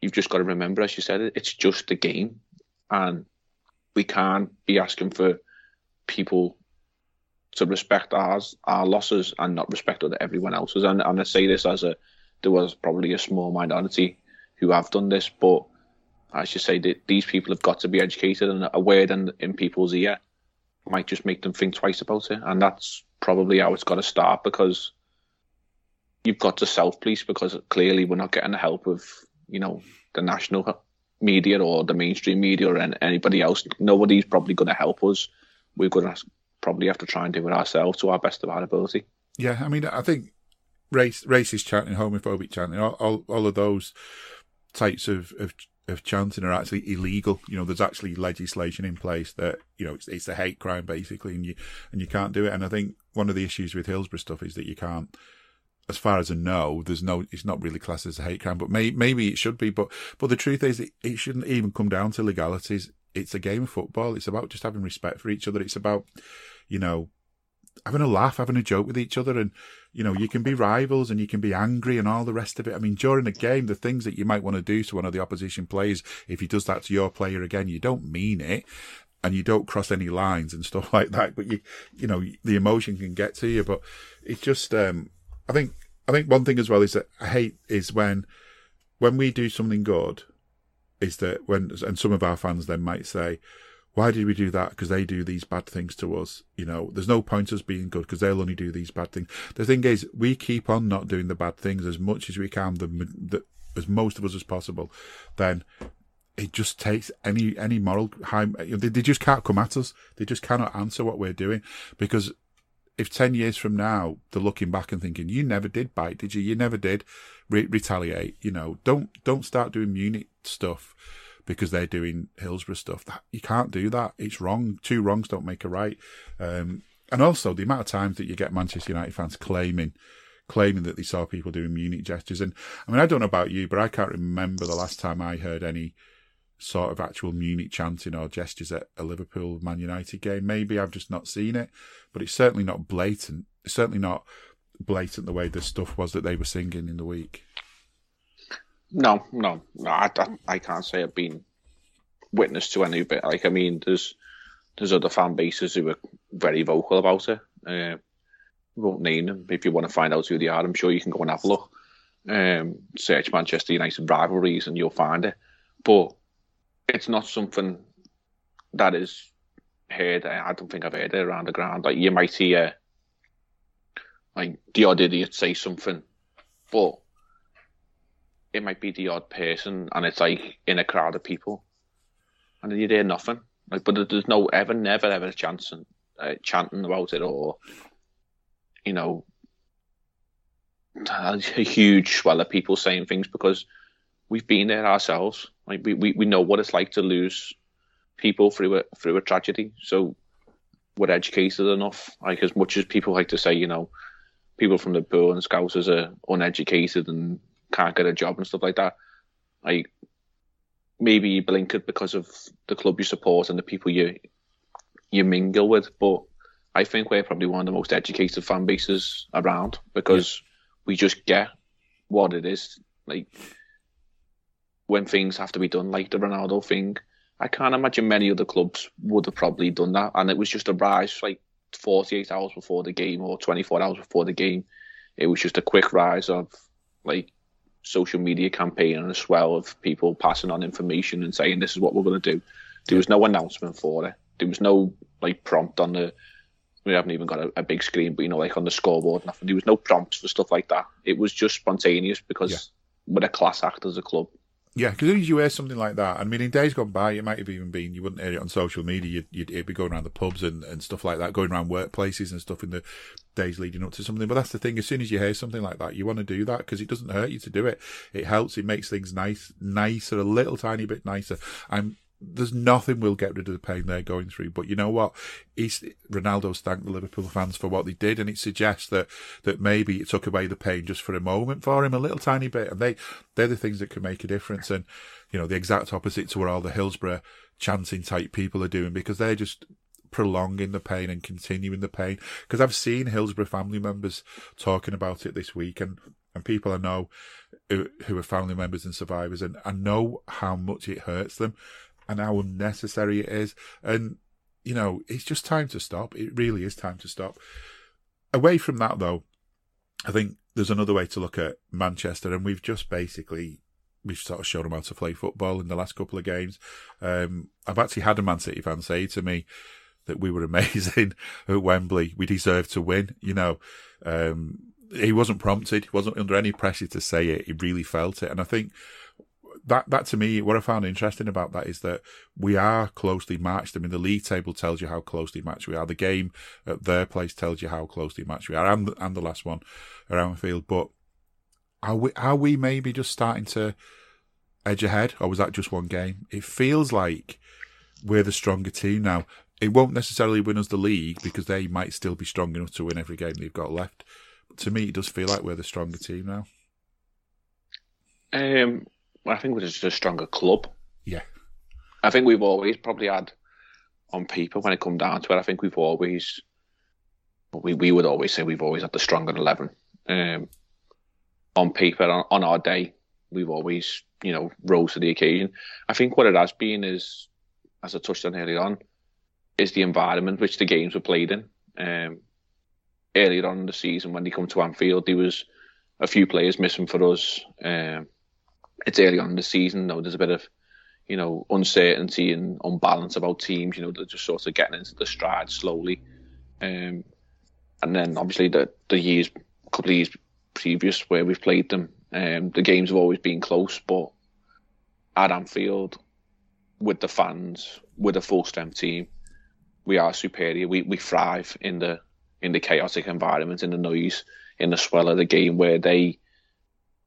you've just got to remember, as you said, it's just a game, and we can't be asking for people to respect ours, our losses, and not respect other everyone else's. And, and I say this as a there was probably a small minority who have done this, but as you say, these people have got to be educated, and a word in, in people's ear might just make them think twice about it, and that's probably how it's got to start because you've got to self police because clearly we're not getting the help of you know the national media or the mainstream media or anybody else. Nobody's probably going to help us. We're going to probably have to try and do it ourselves to our best of our ability. Yeah, I mean, I think race, racist chanting, homophobic chanting, all, all, all of those types of, of of chanting are actually illegal. You know, there's actually legislation in place that you know it's, it's a hate crime basically, and you and you can't do it. And I think one of the issues with Hillsborough stuff is that you can't as far as I know, there's no, it's not really classed as a hate crime, but may, maybe it should be. But, but the truth is, it, it shouldn't even come down to legalities. It's a game of football. It's about just having respect for each other. It's about, you know, having a laugh, having a joke with each other. And, you know, you can be rivals and you can be angry and all the rest of it. I mean, during a game, the things that you might want to do to one of the opposition players, if he does that to your player again, you don't mean it and you don't cross any lines and stuff like that. But you, you know, the emotion can get to you. But it's just, um, I think I think one thing as well is that I hate is when when we do something good, is that when and some of our fans then might say, why did we do that? Because they do these bad things to us. You know, there's no point us being good because they'll only do these bad things. The thing is, we keep on not doing the bad things as much as we can, the, the as most of us as possible. Then it just takes any any moral high. They, they just can't come at us. They just cannot answer what we're doing because if 10 years from now they're looking back and thinking you never did bite did you? You never did re- retaliate you know? Don't don't start doing munich stuff because they're doing hillsborough stuff. That you can't do that. It's wrong. Two wrongs don't make a right. Um, and also the amount of times that you get manchester united fans claiming claiming that they saw people doing munich gestures. And i mean i don't know about you but i can't remember the last time i heard any sort of actual Munich chanting or gestures at a Liverpool Man United game. Maybe I've just not seen it, but it's certainly not blatant. It's certainly not blatant the way the stuff was that they were singing in the week. No, no, no I, I, can't say I've been witness to any bit. Like I mean, there's there's other fan bases who are very vocal about it. Uh, won't name them. If you want to find out who they are, I'm sure you can go and have a look. Um, search Manchester United rivalries and you'll find it. But it's not something that is heard. I don't think I've heard it around the ground. Like you might hear, like the odd idiot say something, but it might be the odd person, and it's like in a crowd of people, and you hear nothing. Like, but there's no ever, never, ever a chance uh, chanting about it or, you know, a huge swell of people saying things because we've been there ourselves. Like we, we, we know what it's like to lose people through a through a tragedy. So we're educated enough. Like as much as people like to say, you know, people from the poor and Scousers are uneducated and can't get a job and stuff like that. Like maybe you blink it because of the club you support and the people you you mingle with, but I think we're probably one of the most educated fan bases around because yeah. we just get what it is. Like when things have to be done, like the Ronaldo thing, I can't imagine many other clubs would have probably done that. And it was just a rise like 48 hours before the game or 24 hours before the game. It was just a quick rise of like social media campaign and a swell of people passing on information and saying this is what we're going to do. There was no announcement for it. There was no like prompt on the. We haven't even got a, a big screen, but you know, like on the scoreboard, and nothing. There was no prompts for stuff like that. It was just spontaneous because yeah. we're a class act as a club. Yeah, because as you hear something like that, I mean, in days gone by, it might have even been you wouldn't hear it on social media. You'd, you'd it'd be going around the pubs and, and stuff like that, going around workplaces and stuff in the days leading up to something. But that's the thing: as soon as you hear something like that, you want to do that because it doesn't hurt you to do it. It helps. It makes things nice, nicer, a little tiny bit nicer. I'm there's nothing will get rid of the pain they're going through. But you know what? He's, Ronaldo's thanked the Liverpool fans for what they did, and it suggests that that maybe it took away the pain just for a moment for him, a little tiny bit. And they they're the things that can make a difference. And you know, the exact opposite to what all the Hillsborough chanting type people are doing because they're just prolonging the pain and continuing the pain. Because I've seen Hillsborough family members talking about it this week, and and people I know who, who are family members and survivors, and I know how much it hurts them and how unnecessary it is. And, you know, it's just time to stop. It really is time to stop. Away from that, though, I think there's another way to look at Manchester, and we've just basically we've sort of shown them how to play football in the last couple of games. Um, I've actually had a Man City fan say to me that we were amazing at Wembley. We deserved to win. You know, um, he wasn't prompted. He wasn't under any pressure to say it. He really felt it. And I think that that to me, what I found interesting about that is that we are closely matched. I mean, the league table tells you how closely matched we are. The game at their place tells you how closely matched we are, and and the last one around the field. But are we are we maybe just starting to edge ahead, or was that just one game? It feels like we're the stronger team now. It won't necessarily win us the league because they might still be strong enough to win every game they've got left. But to me, it does feel like we're the stronger team now. Um, I think we're just a stronger club. Yeah. I think we've always probably had on paper when it come down to it. I think we've always, we we would always say we've always had the stronger eleven. Um, on paper, on, on our day, we've always you know rose to the occasion. I think what it has been is, as I touched on earlier on, is the environment which the games were played in. Um, earlier on in the season, when they come to Anfield, there was a few players missing for us. Um, it's early on in the season. Though there's a bit of you know uncertainty and unbalance about teams. You know they're just sort of getting into the stride slowly, um, and then obviously the the years, couple of years previous where we've played them, um, the games have always been close. But at Anfield, with the fans, with a full strength team, we are superior. We we thrive in the in the chaotic environment, in the noise, in the swell of the game where they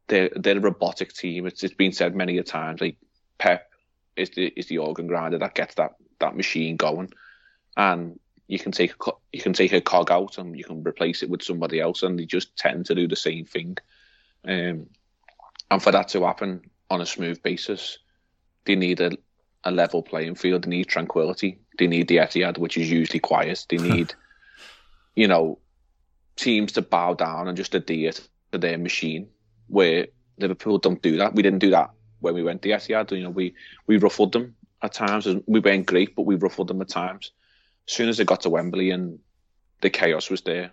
they're they're a robotic team. It's it's been said many a times. Like Pep is the is the organ grinder that gets that that machine going, and you can take a you can take a cog out and you can replace it with somebody else, and they just tend to do the same thing. Um, and for that to happen on a smooth basis, they need a, a level playing field. They need tranquility. They need the Etihad, which is usually quiet. They need, you know, teams to bow down and just adhere to their machine where Liverpool don't do that. We didn't do that when we went to Etihad. You know, we we ruffled them at times. We weren't great, but we ruffled them at times. As soon as they got to Wembley and the chaos was there,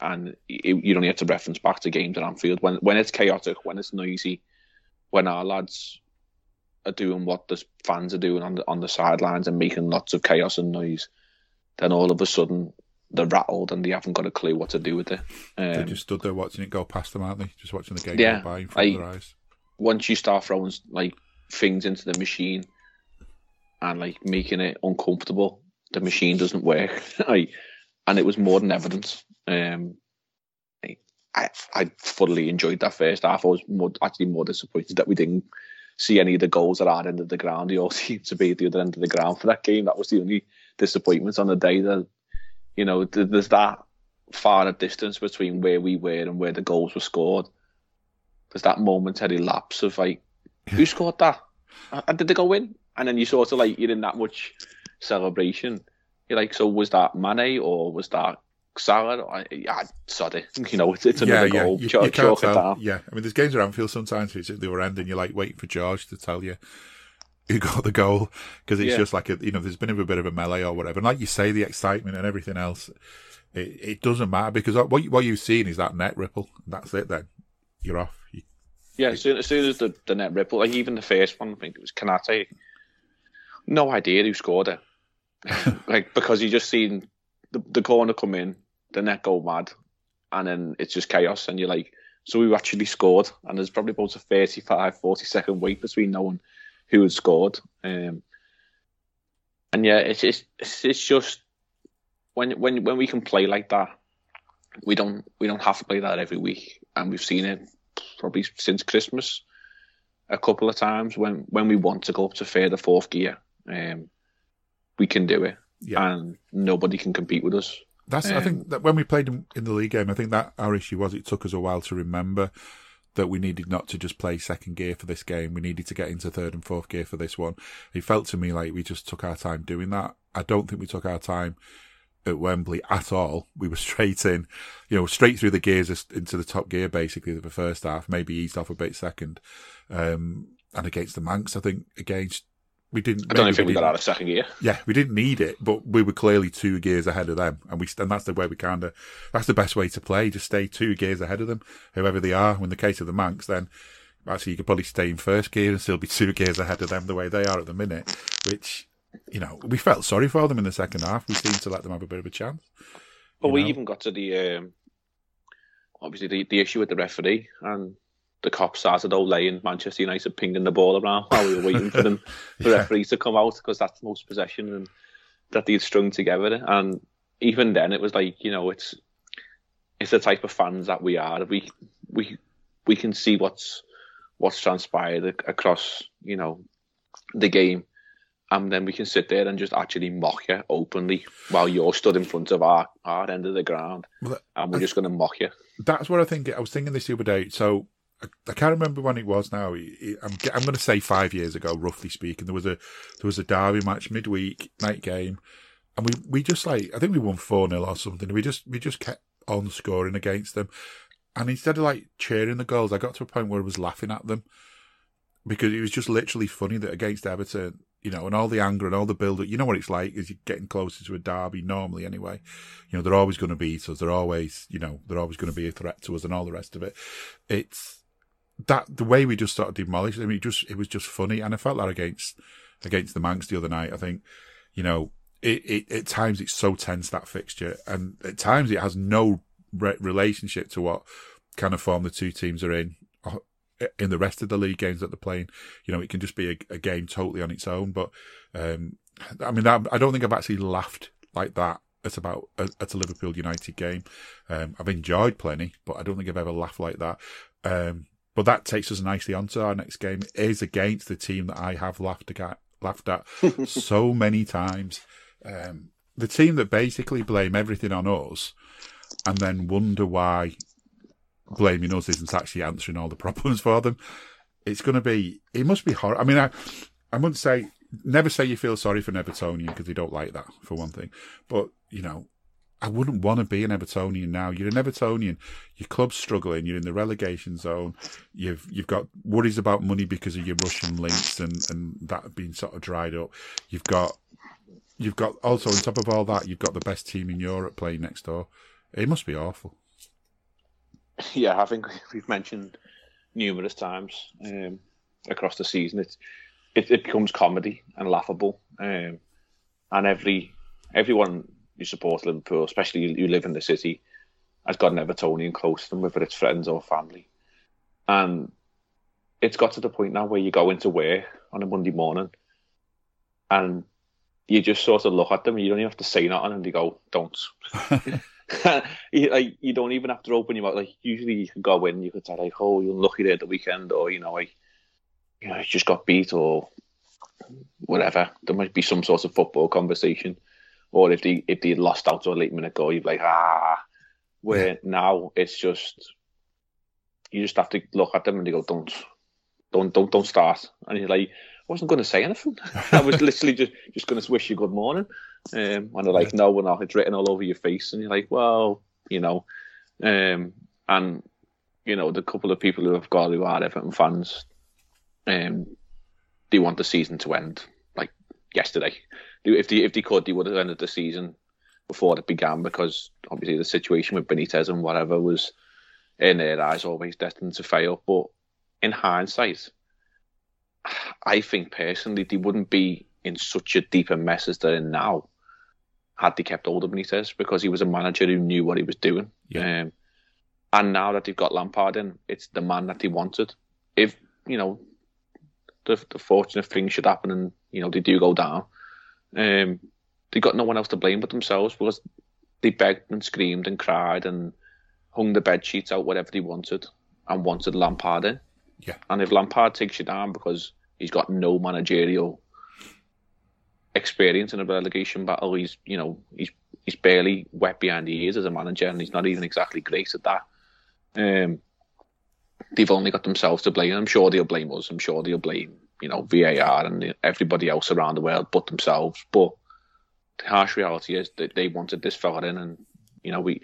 and you only have to reference back to games at Anfield when when it's chaotic, when it's noisy, when our lads are doing what the fans are doing on the on the sidelines and making lots of chaos and noise, then all of a sudden they're rattled and they haven't got a clue what to do with it. Um, they just stood there watching it go past them, aren't they? Just watching the game yeah, go by in front like, of their eyes. Once you start throwing like things into the machine and like making it uncomfortable, the machine doesn't work. like, and it was more than evidence. Um, I I thoroughly enjoyed that first half. I was more, actually more disappointed that we didn't see any of the goals at our end of the ground. They all seemed to be at the other end of the ground for that game. That was the only disappointment on the day. That you know, there's that far a distance between where we were and where the goals were scored. There's that momentary lapse of like, who scored that? Uh, and did they go in? And then you sort of like you're in that much celebration. You're like, so was that Mane or was that Salah? I, I sorry, you know, it's, it's another yeah, goal. You, you can't tell. Yeah, I mean, there's games around Anfield sometimes it's at the other end, and you're like waiting for George to tell you who got the goal because it's yeah. just like a, you know, there's been a bit of a melee or whatever. And like you say, the excitement and everything else, it, it doesn't matter because what what you've seen is that net ripple. That's it. Then you're off. You, yeah, as soon, as soon as the, the net ripple, like even the first one, I think it was Konaté. No idea who scored it. like because you just seen the, the corner come in, the net go mad, and then it's just chaos. And you're like, so we actually scored, and there's probably about a 35, 40 second wait between knowing who had scored. Um, and yeah, it's, it's it's just when when when we can play like that, we don't we don't have to play that every week, and we've seen it probably since Christmas a couple of times when when we want to go up to third or fourth gear, um, we can do it, yeah. and nobody can compete with us. That's um, I think that when we played in, in the league game, I think that our issue was it took us a while to remember that we needed not to just play second gear for this game. We needed to get into third and fourth gear for this one. It felt to me like we just took our time doing that. I don't think we took our time at Wembley at all. We were straight in, you know, straight through the gears into the top gear basically the first half, maybe eased off a bit second. Um, and against the Mancs, I think against we didn't. I don't think we, we got out of second gear. Yeah, we didn't need it, but we were clearly two gears ahead of them, and we and that's the way we kind of that's the best way to play. Just stay two gears ahead of them, whoever they are. In the case of the Mancs, then actually you could probably stay in first gear and still be two gears ahead of them the way they are at the minute. Which you know we felt sorry for them in the second half. We seemed to let them have a bit of a chance. But we know? even got to the um, obviously the, the issue with the referee and the cops started all laying Manchester United pinging the ball around while we were waiting for them, the yeah. referees to come out because that's the most possession and that they'd strung together. And even then, it was like you know, it's it's the type of fans that we are. We we we can see what's what's transpired across you know the game, and then we can sit there and just actually mock you openly while you're stood in front of our our end of the ground, well, and we're just going to mock you. That's what I think. I was thinking this the other day. So I can't remember when it was now. I'm, I'm going to say five years ago, roughly speaking. There was a there was a derby match midweek night game, and we, we just like I think we won four 0 or something. We just we just kept on scoring against them, and instead of like cheering the goals, I got to a point where I was laughing at them because it was just literally funny that against Everton, you know, and all the anger and all the build up. You know what it's like as you're getting closer to a derby normally anyway. You know, they're always going to beat us. They're always, you know, they're always going to be a threat to us and all the rest of it. It's that the way we just sort of demolished. I mean, it just it was just funny, and I felt that against against the Mancs the other night. I think, you know, it, it at times it's so tense that fixture, and at times it has no re- relationship to what kind of form the two teams are in uh, in the rest of the league games that they're playing. You know, it can just be a, a game totally on its own. But um, I mean, I, I don't think I've actually laughed like that at about at a Liverpool United game. Um, I've enjoyed plenty, but I don't think I've ever laughed like that. Um, but that takes us nicely on to our next game. It is against the team that I have laughed at, laughed at so many times. Um, the team that basically blame everything on us and then wonder why blaming us isn't actually answering all the problems for them. It's going to be, it must be horrible. I mean, I, I wouldn't say, never say you feel sorry for Nevertonian because they don't like that, for one thing. But, you know, I wouldn't want to be an Evertonian now. You're an Evertonian. Your club's struggling. You're in the relegation zone. You've you've got worries about money because of your Russian links and, and that being sort of dried up. You've got you've got also on top of all that, you've got the best team in Europe playing next door. It must be awful. Yeah, I think we've mentioned numerous times um, across the season. It's it, it becomes comedy and laughable, um, and every everyone who supports Liverpool, especially you, you live in the city, has got an Evertonian close to them, whether it's friends or family. And it's got to the point now where you go into work on a Monday morning and you just sort of look at them, and you don't even have to say nothing, and they go, "Don't." you, like, you don't even have to open your mouth. Like usually, you can go in, you could say like, "Oh, you're lucky there at the weekend," or you know, like, you know, you just got beat, or whatever. There might be some sort of football conversation or if they if they lost out to a late minute goal, you'd be like, ah. Where yeah. now it's just you just have to look at them and they go, don't, don't, don't, don't start. And you're like, I wasn't going to say anything. I was literally just just going to wish you good morning. Um, and they're like, no, we're not. It's written all over your face. And you're like, well, you know, um, and you know, the couple of people who have got who are Everton fans, um, they want the season to end like yesterday if they if they could, they would have ended the season before it began because obviously the situation with Benitez and whatever was in their eyes always destined to fail. But in hindsight, I think personally they wouldn't be in such a deeper mess as they're in now had they kept hold of Benitez because he was a manager who knew what he was doing. Yeah. Um, and now that they've got Lampard in, it's the man that they wanted. If you know the, the fortunate thing should happen and you know they do go down, um, they got no one else to blame but themselves because they begged and screamed and cried and hung the bed sheets out whatever they wanted and wanted Lampard in. Yeah. And if Lampard takes you down because he's got no managerial experience in a relegation battle, he's you know he's he's barely wet behind the ears as a manager, and he's not even exactly great at that. Um, they've only got themselves to blame. I'm sure they'll blame us. I'm sure they'll blame you know VAR and everybody else around the world but themselves. But the harsh reality is that they wanted this fella in, and you know we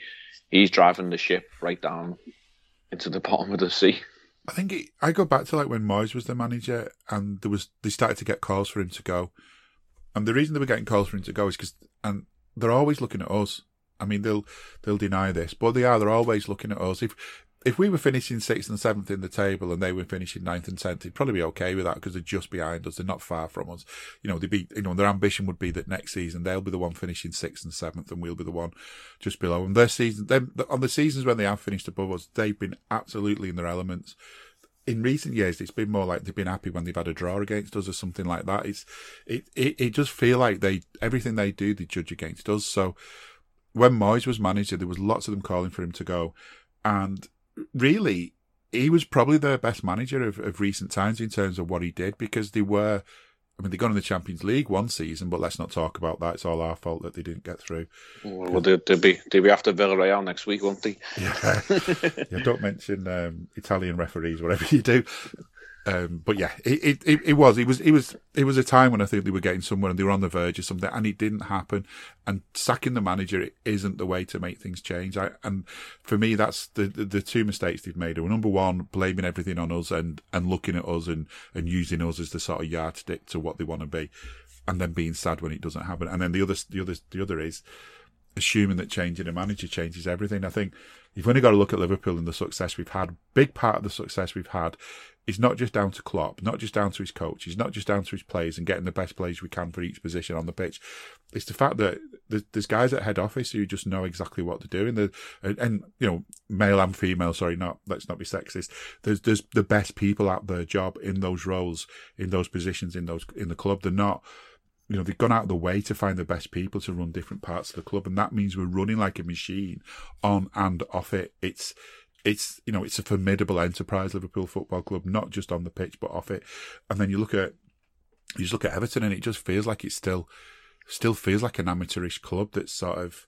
he's driving the ship right down into the bottom of the sea. I think it, I go back to like when Moyes was the manager, and there was they started to get calls for him to go, and the reason they were getting calls for him to go is because and they're always looking at us. I mean, they'll they'll deny this, but they are. They're always looking at us. If if we were finishing sixth and seventh in the table and they were finishing ninth and tenth, they'd probably be okay with that because they're just behind us. They're not far from us. You know, they'd be, you know, their ambition would be that next season they'll be the one finishing sixth and seventh and we'll be the one just below them. Their season, them, on the seasons when they have finished above us, they've been absolutely in their elements. In recent years, it's been more like they've been happy when they've had a draw against us or something like that. It's, it, it, it does feel like they, everything they do, they judge against us. So when Moyes was manager, there was lots of them calling for him to go. And really, he was probably the best manager of, of recent times in terms of what he did because they were. I mean, they got in the Champions League one season, but let's not talk about that. It's all our fault that they didn't get through. Well, they'll, they'll be they'll be after Villarreal next week, won't they? Yeah, yeah. Don't mention um, Italian referees, whatever you do. Um, but yeah, it, it, it was, it was, it was, it was a time when I think they were getting somewhere and they were on the verge of something and it didn't happen. And sacking the manager isn't the way to make things change. I, and for me, that's the, the, the two mistakes they've made. Number one, blaming everything on us and, and looking at us and, and using us as the sort of yardstick to what they want to be. And then being sad when it doesn't happen. And then the other, the other, the other is assuming that changing a manager changes everything. I think you've only got to look at Liverpool and the success we've had. Big part of the success we've had is not just down to Klopp, not just down to his coach, he's not just down to his players and getting the best players we can for each position on the pitch. It's the fact that there's guys at head office who just know exactly what to do, and and you know male and female. Sorry, not let's not be sexist. There's there's the best people at their job in those roles, in those positions, in those in the club. They're not you know, they've gone out of the way to find the best people to run different parts of the club, and that means we're running like a machine on and off it. It's it's you know it's a formidable enterprise Liverpool Football Club, not just on the pitch but off it. And then you look at you just look at Everton, and it just feels like it's still still feels like an amateurish club that's sort of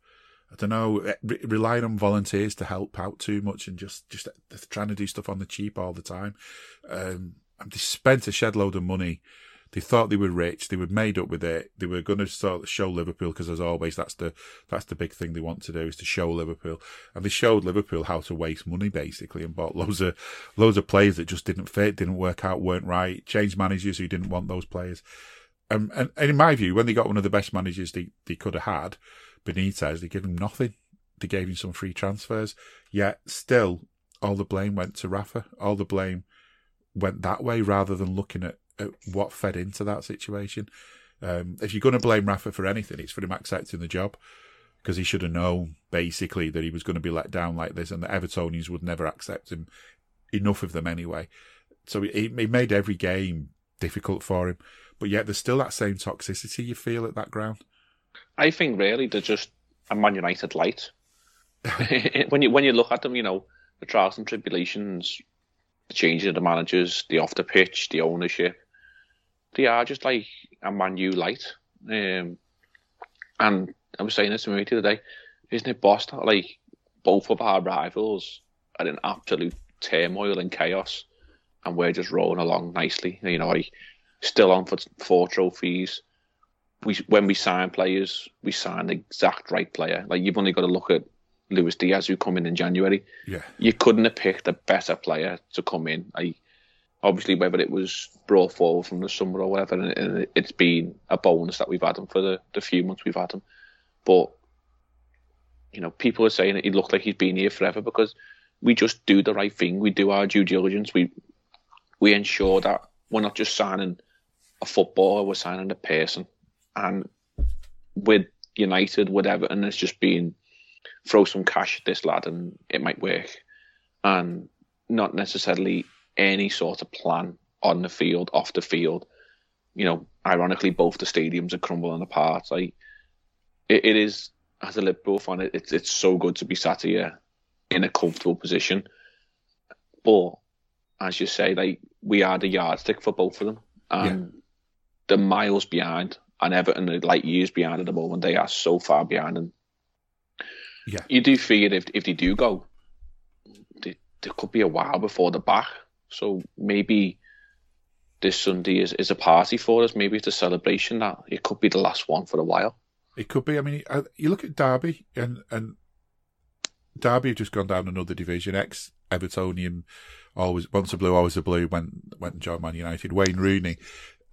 I don't know re- relying on volunteers to help out too much and just just trying to do stuff on the cheap all the time. Um, they spent a shed load of money They thought they were rich. They were made up with it. They were going to show Liverpool because, as always, that's the that's the big thing they want to do is to show Liverpool. And they showed Liverpool how to waste money basically, and bought loads of loads of players that just didn't fit, didn't work out, weren't right. Changed managers who didn't want those players. Um, and, and in my view, when they got one of the best managers they, they could have had, Benitez, they gave him nothing. They gave him some free transfers. Yet still, all the blame went to Rafa. All the blame went that way rather than looking at at what fed into that situation. Um, if you're going to blame Rafa for anything, it's for him accepting the job because he should have known basically that he was going to be let down like this, and the Evertonians would never accept him. Enough of them anyway. So he, he made every game difficult for him, but yet there's still that same toxicity you feel at that ground. I think really they're just a Man United light. when you when you look at them, you know the trials and tribulations, the changing of the managers, the off the pitch, the ownership they are just like a Man U light. Um, and I was saying this to me the other day, isn't it boss that like both of our rivals are in absolute turmoil and chaos, and we're just rolling along nicely. You know, like still on for four trophies. We when we sign players, we sign the exact right player. Like you've only got to look at Luis Diaz who come in in January. Yeah, you couldn't have picked a better player to come in. Like obviously whether it was brought forward from the summer or whatever, and it's been a bonus that we've had him for the, the few months we've had him. But you know, people are saying that he looked like he's been here forever because we just do the right thing. We do our due diligence. We we ensure that we're not just signing a footballer, we're signing a person. And with United, whatever, and it's just been throw some cash at this lad and it might work. And not necessarily any sort of plan on the field, off the field. You know, ironically, both the stadiums are crumbling apart. Like it, it is as a Liverpool fan, it, it's it's so good to be sat here in a comfortable position. But as you say, like we are the yardstick for both of them, and yeah. the miles behind, and Everton are like years behind at the moment. They are so far behind, and yeah, you do fear if if they do go, they, there could be a while before the back. So maybe this Sunday is, is a party for us. Maybe it's a celebration that it could be the last one for a while. It could be. I mean, uh, you look at Derby and and Derby have just gone down another division. Ex Evertonian, always once a blue, always a blue. Went went and joined Man United. Wayne Rooney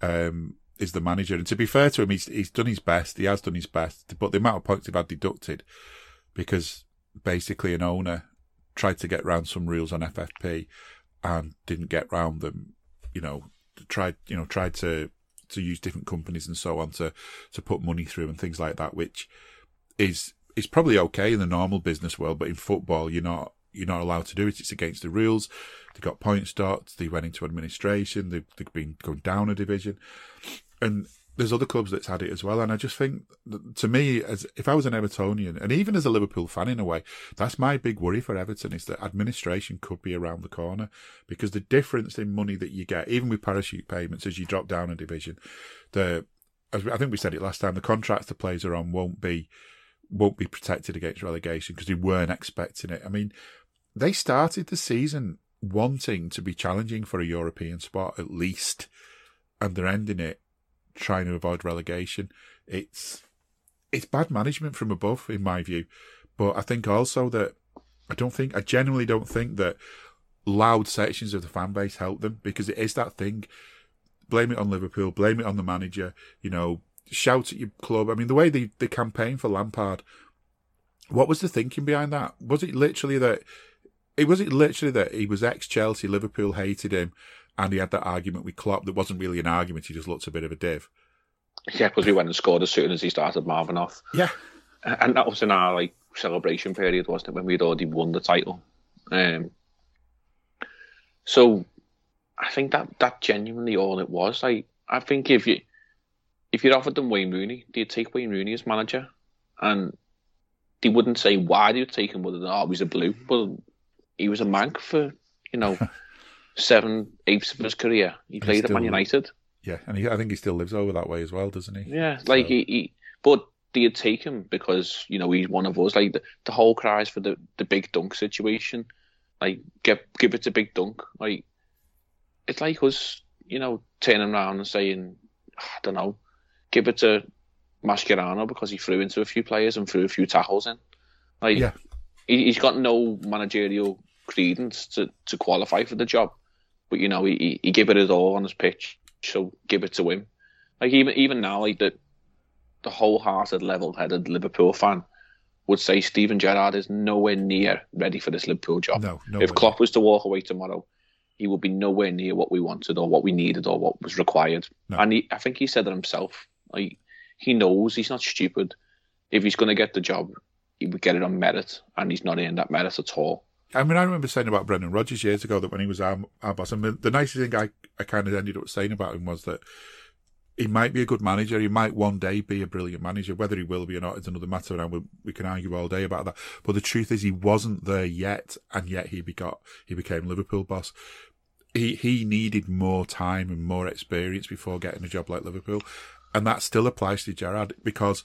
um, is the manager, and to be fair to him, he's he's done his best. He has done his best, but the amount of points they've had deducted because basically an owner tried to get around some rules on FFP and didn't get round them. You know, tried you know tried to to use different companies and so on to to put money through and things like that, which is is probably okay in the normal business world, but in football, you're not you're not allowed to do it. It's against the rules. They got points docked. They went into administration. They've, they've been going down a division, and there's other clubs that's had it as well. And I just think, to me, as if I was an Evertonian, and even as a Liverpool fan in a way, that's my big worry for Everton is that administration could be around the corner because the difference in money that you get, even with parachute payments as you drop down a division, the as I think we said it last time, the contracts the players are on won't be won't be protected against relegation because they weren't expecting it. I mean, they started the season wanting to be challenging for a European spot at least, and they're ending it trying to avoid relegation. It's it's bad management from above, in my view. But I think also that I don't think I genuinely don't think that loud sections of the fan base help them because it is that thing. Blame it on Liverpool, blame it on the manager, you know, shout at your club. I mean, the way they, they campaign for Lampard, what was the thinking behind that? Was it literally that it was it literally that he was ex Chelsea, Liverpool hated him, and he had that argument with Klopp that wasn't really an argument. He just looked a bit of a div. Yeah, because we went and scored as soon as he started marving off. Yeah, and that was in our like celebration period, wasn't it, when we'd already won the title? Um, so I think that that genuinely all it was. Like I think if you if you'd offered them Wayne Rooney, they'd take Wayne Rooney as manager, and they wouldn't say why they'd take him, whether oh, he's a blue, but he was a Manc for you know seven eighths of his career. He and played at Man United. Yeah, and he, I think he still lives over that way as well, doesn't he? Yeah, so. like he, he, but they take him because you know he's one of us. Like the, the whole cries for the, the big Dunc situation, like get give it to big Dunc. Like it's like us, you know, turning around and saying ah, I don't know, give it to Mascherano because he threw into a few players and threw a few tackles in. Like, yeah. he, has got no managerial credence to, to qualify for the job, but you know he, he gave it his all on his pitch, so give it to him. Like even even now, like the the wholehearted, level-headed Liverpool fan would say Steven Gerrard is nowhere near ready for this Liverpool job. No, no if Klopp was to walk away tomorrow, he would be nowhere near what we wanted or what we needed or what was required. No. And he, I think he said it himself. Like he knows he's not stupid. If he's going to get the job, he would get it on merit, and he's not in that merit at all. I mean, I remember saying about Brendan Rodgers years ago that when he was our, our boss, and the nicest thing I, I kind of ended up saying about him was that he might be a good manager. He might one day be a brilliant manager. Whether he will be or not is another matter, and we, we can argue all day about that. But the truth is, he wasn't there yet, and yet he got he became Liverpool boss. He he needed more time and more experience before getting a job like Liverpool, and that still applies to Gerrard because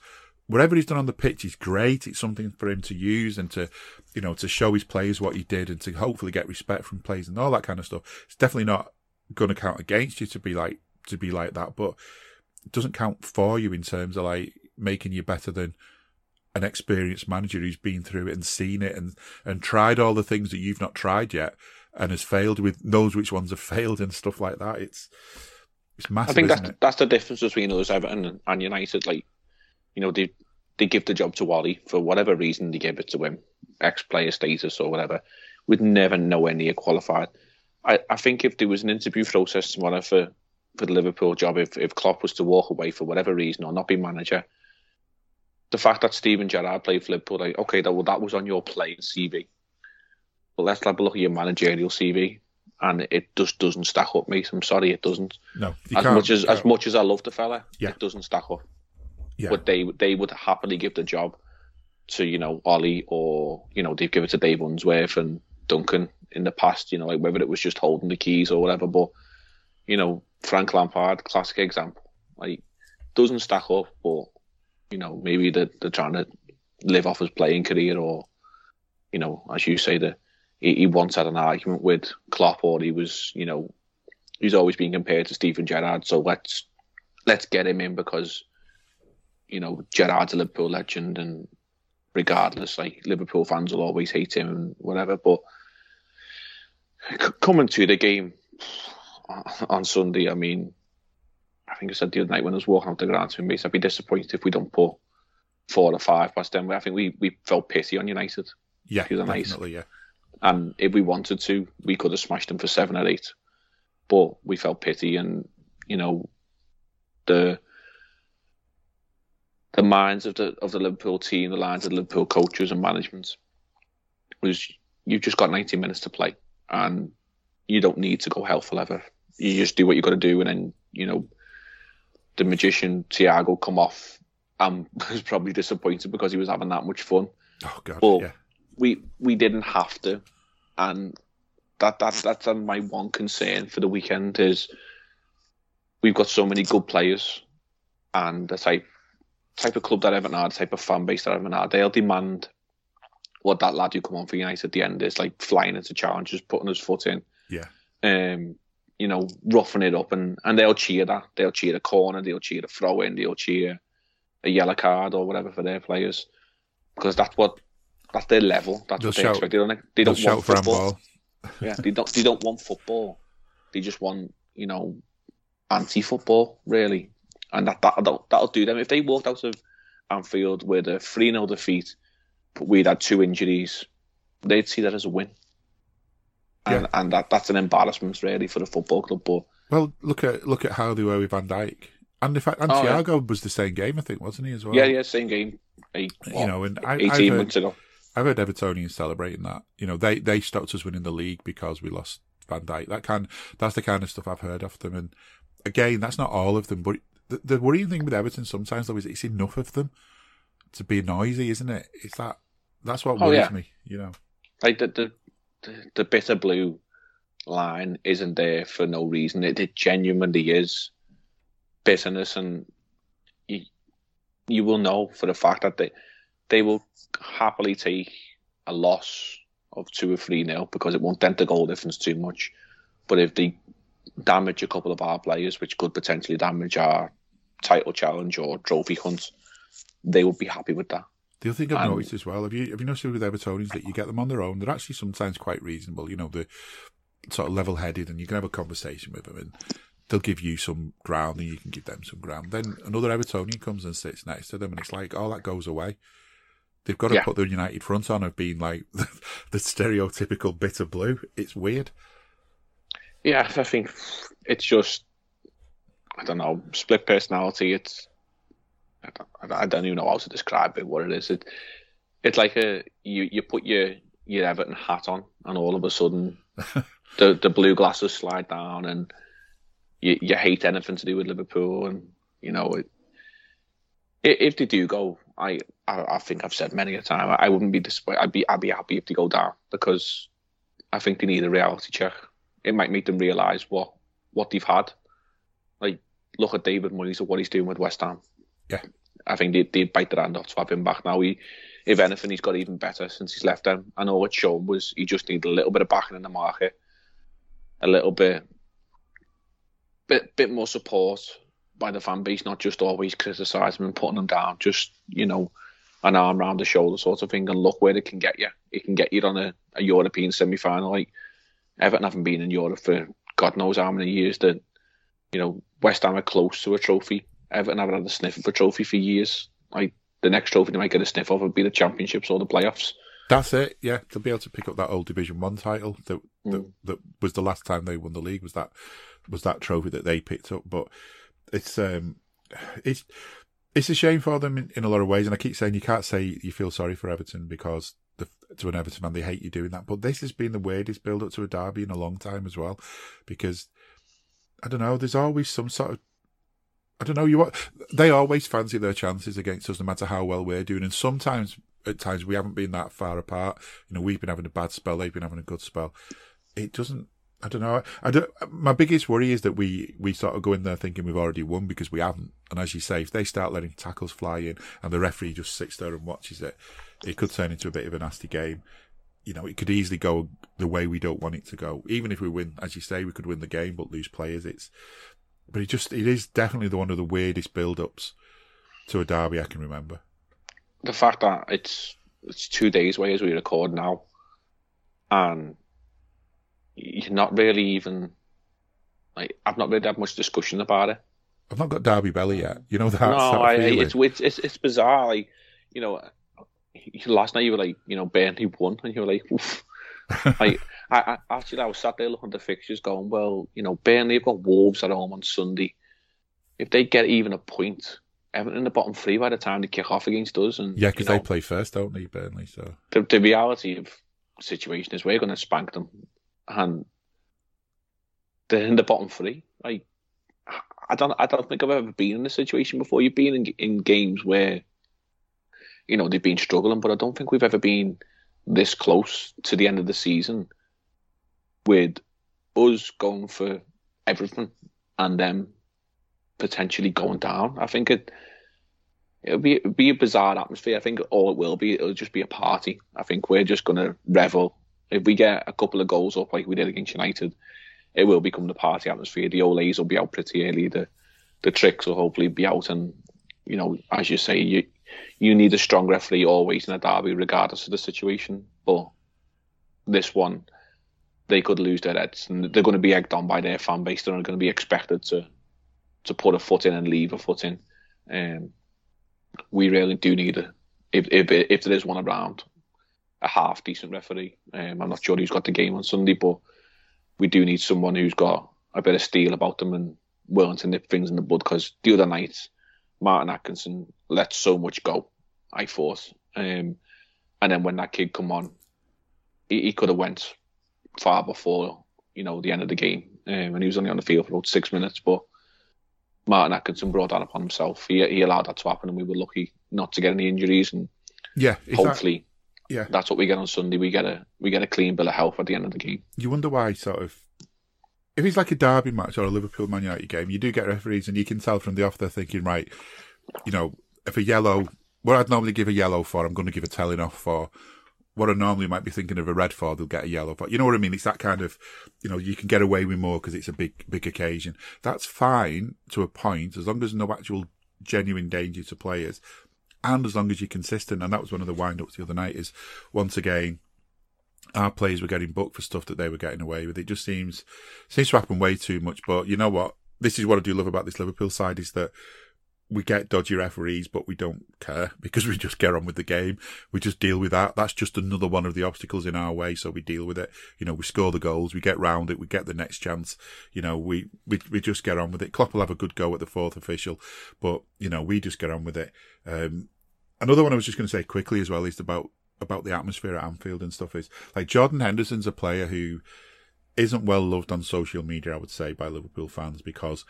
whatever he's done on the pitch is great. It's something for him to use and to, you know, to show his players what he did and to hopefully get respect from players and all that kind of stuff. It's definitely not going to count against you to be like to be like that, but it doesn't count for you in terms of like making you better than an experienced manager who's been through it and seen it and and tried all the things that you've not tried yet and has failed with knows which ones have failed and stuff like that. It's it's massive. I think that's that's the difference between us, Everton and United. Like you know, they they give the job to Wally for whatever reason. They give it to him, ex player status or whatever. We'd never nowhere near qualified. I, I think if there was an interview process tomorrow for, for the Liverpool job, if if Klopp was to walk away for whatever reason or not be manager, the fact that Steven Gerrard played for Liverpool, like okay, that well, that was on your playing CV. But let's have a look at your managerial CV, and it just doesn't stack up, mate. I'm sorry, it doesn't. No, as much as as much as I love the fella, yeah. it doesn't stack up. Yeah. But they they would happily give the job to you know Ollie or you know they've given it to Dave Unsworth and Duncan in the past. You know like whether it was just holding the keys or whatever. But you know Frank Lampard, classic example. Like doesn't stack up, but you know maybe they're, they're trying to live off his playing career or you know as you say the he, he once had an argument with Klopp or he was you know he's always been compared to Steven Gerrard. So let's let's get him in because you know, Gerrard's a Liverpool legend, and regardless, like Liverpool fans will always hate him and whatever. But coming to the game on Sunday, I mean, I think I said the other night when I was walking out the ground to mates, I'd be disappointed if we don't put four or five past them. I think we, we felt pity on United. Yeah, definitely, yeah. And if we wanted to, we could have smashed them for seven or eight. But we felt pity, and you know, the the minds of the of the Liverpool team, the minds of the Liverpool coaches and management was you've just got 90 minutes to play and you don't need to go hell for leather. You just do what you've got to do, and then you know the magician Thiago come off and was probably disappointed because he was having that much fun. Oh god, but yeah. we we didn't have to, and that that that's my one concern for the weekend is we've got so many good players, and the type type of club that Everton are, the type of fan base that Everton are, they'll demand what that lad who come on for United at the end is like flying into challenges, putting his foot in. Yeah. Um, you know, roughing it up and, and they'll cheer that. They'll cheer the corner, they'll cheer the throw in, they'll cheer a yellow card or whatever for their players. Because that's what that's their level. That's they'll what they shout, expect. They don't they don't want football. yeah, they don't they don't want football. They just want, you know, anti football, really and that, that that'll, that'll do them. If they walked out of Anfield with a 3 0 defeat, but we'd had two injuries, they'd see that as a win. And, yeah. and that, that's an embarrassment, really, for the football club. But well, look at look at how they were with Van Dijk, and in fact, and oh, Thiago yeah. was the same game, I think, wasn't he as well? Yeah, yeah, same game. Eight, you know, and I, 18 I've heard, months ago. I've heard Evertonians celebrating that. You know, they they stopped us winning the league because we lost Van Dijk. That kind, that's the kind of stuff I've heard of them. And again, that's not all of them, but the, the worrying thing with Everton sometimes though is it's enough of them to be noisy, isn't it? It's that that's what oh, worries yeah. me, you know. Like the, the the the bitter blue line isn't there for no reason. It, it genuinely is bitterness, and you you will know for the fact that they they will happily take a loss of two or three nil because it won't dent the goal difference too much. But if they damage a couple of our players, which could potentially damage our title challenge or trophy hunt, they would be happy with that. The other thing I've noticed as well, have you have you noticed with Evertonians that you get them on their own? They're actually sometimes quite reasonable. You know, they're sort of level headed, and you can have a conversation with them, and they'll give you some ground, and you can give them some ground. Then another Evertonian comes and sits next to them, and it's like, oh, that goes away. They've got to yeah. put the United front on of being like the, the stereotypical bitter blue. It's weird. Yeah, I think it's just I don't know split personality. It's I don't, I don't even know how to describe it. What it is, it it's like a you you put your your Everton hat on, and all of a sudden the the blue glasses slide down, and you you hate anything to do with Liverpool, and you know it. If they do go, I, I, I think I've said many a time I wouldn't be disappointed. I'd be I'd be happy if they go down because I think they need a reality check. It might make them realise what what they've had. Look at David Moyes and what he's doing with West Ham. Yeah. I think they they bite their hand off to have him back now. He, if anything, he's got even better since he's left them. I know what shown was he just needed a little bit of backing in the market, a little bit, bit bit more support by the fan base, not just always criticising and putting them down. Just you know, an arm around the shoulder sort of thing, and look where it can get you. It can get you on a, a European semi final. Like Everton haven't been in Europe for God knows how many years. That you know, West Ham are close to a trophy Everton haven't had a sniff of a trophy for years. Like the next trophy they might get a sniff of would be the championships or the playoffs. That's it. Yeah, they'll be able to pick up that old Division One title that, mm. that that was the last time they won the league was that was that trophy that they picked up. But it's um it's it's a shame for them in, in a lot of ways. And I keep saying you can't say you feel sorry for Everton because the, to an Everton man, they hate you doing that. But this has been the weirdest build up to a derby in a long time as well, because I don't know. There's always some sort of I don't know. You they always fancy their chances against us, no matter how well we're doing. And sometimes, at times, we haven't been that far apart. You know, we've been having a bad spell, they've been having a good spell. It doesn't. I don't know. I don't. My biggest worry is that we we sort of go in there thinking we've already won because we haven't. And as you say, if they start letting tackles fly in and the referee just sits there and watches it, it could turn into a bit of a nasty game. You know, it could easily go the way we don't want it to go. Even if we win, as you say, we could win the game but lose players. It's but it just it is definitely the one of the weirdest build-ups to a derby I can remember. The fact that it's it's two days away as we record now, and you're not really even like I've not really had much discussion about it. I've not got derby belly yet. You know that. No, I, it's, it's it's it's bizarre. Like you know, last night you were like, you know, Burnley won, and you were like, Oof. like I, I, actually I was sat there looking at the fixtures, going, well, you know, Burnley have got Wolves at home on Sunday. If they get even a point, Everton in the bottom three by the time they kick off against us, and yeah, because they play first, don't they, Burnley? So the, the reality of the situation is we're going to spank them, and they're in the bottom three. Like I don't, I don't think I've ever been in a situation before. You've been in, in games where, you know, they've been struggling, but I don't think we've ever been this close to the end of the season with us going for everything and them potentially going down. I think it it'll be it'll be a bizarre atmosphere. I think all it will be it'll just be a party. I think we're just gonna revel. If we get a couple of goals up like we did against United, it will become the party atmosphere. The Olés will be out pretty early. The the tricks will hopefully be out, and you know, as you say, you you need a strong referee always in a derby, regardless of the situation. But this one, they could lose their heads, and they're going to be egged on by their fan base. They're not going to be expected to to put a foot in and leave a foot in. Um, we really do need a if if if there is one around a half decent referee. Um, I'm not sure who's got the game on Sunday, but we do need someone who's got a bit of steel about them and willing to nip things in the bud. Because the other night, Martin Atkinson let so much go. I thought, um, and then when that kid come on, he, he could have went far before you know the end of the game, um, and he was only on the field for about six minutes. But Martin Atkinson brought that upon himself. He he allowed that to happen, and we were lucky not to get any injuries. And yeah, hopefully, that, yeah, that's what we get on Sunday. We get a we get a clean bill of health at the end of the game. You wonder why, sort of. If it's like a derby match or a Liverpool Man United game, you do get referees, and you can tell from the off they're thinking, right, you know, if a yellow, what I'd normally give a yellow for, I'm going to give a telling off for what I normally might be thinking of a red for, they'll get a yellow for. You know what I mean? It's that kind of, you know, you can get away with more because it's a big, big occasion. That's fine to a point, as long as no actual genuine danger to players, and as long as you're consistent. And that was one of the wind-ups the other night. Is once again, our players were getting booked for stuff that they were getting away with. It just seems seems to happen way too much. But you know what? This is what I do love about this Liverpool side is that we get dodgy referees, but we don't care because we just get on with the game. We just deal with that. That's just another one of the obstacles in our way. So we deal with it. You know, we score the goals, we get round it, we get the next chance. You know, we, we, we just get on with it. Klopp will have a good go at the fourth official, but you know, we just get on with it. Um, another one I was just going to say quickly as well is about, about the atmosphere at Anfield and stuff is like Jordan Henderson's a player who isn't well loved on social media, I would say, by Liverpool fans because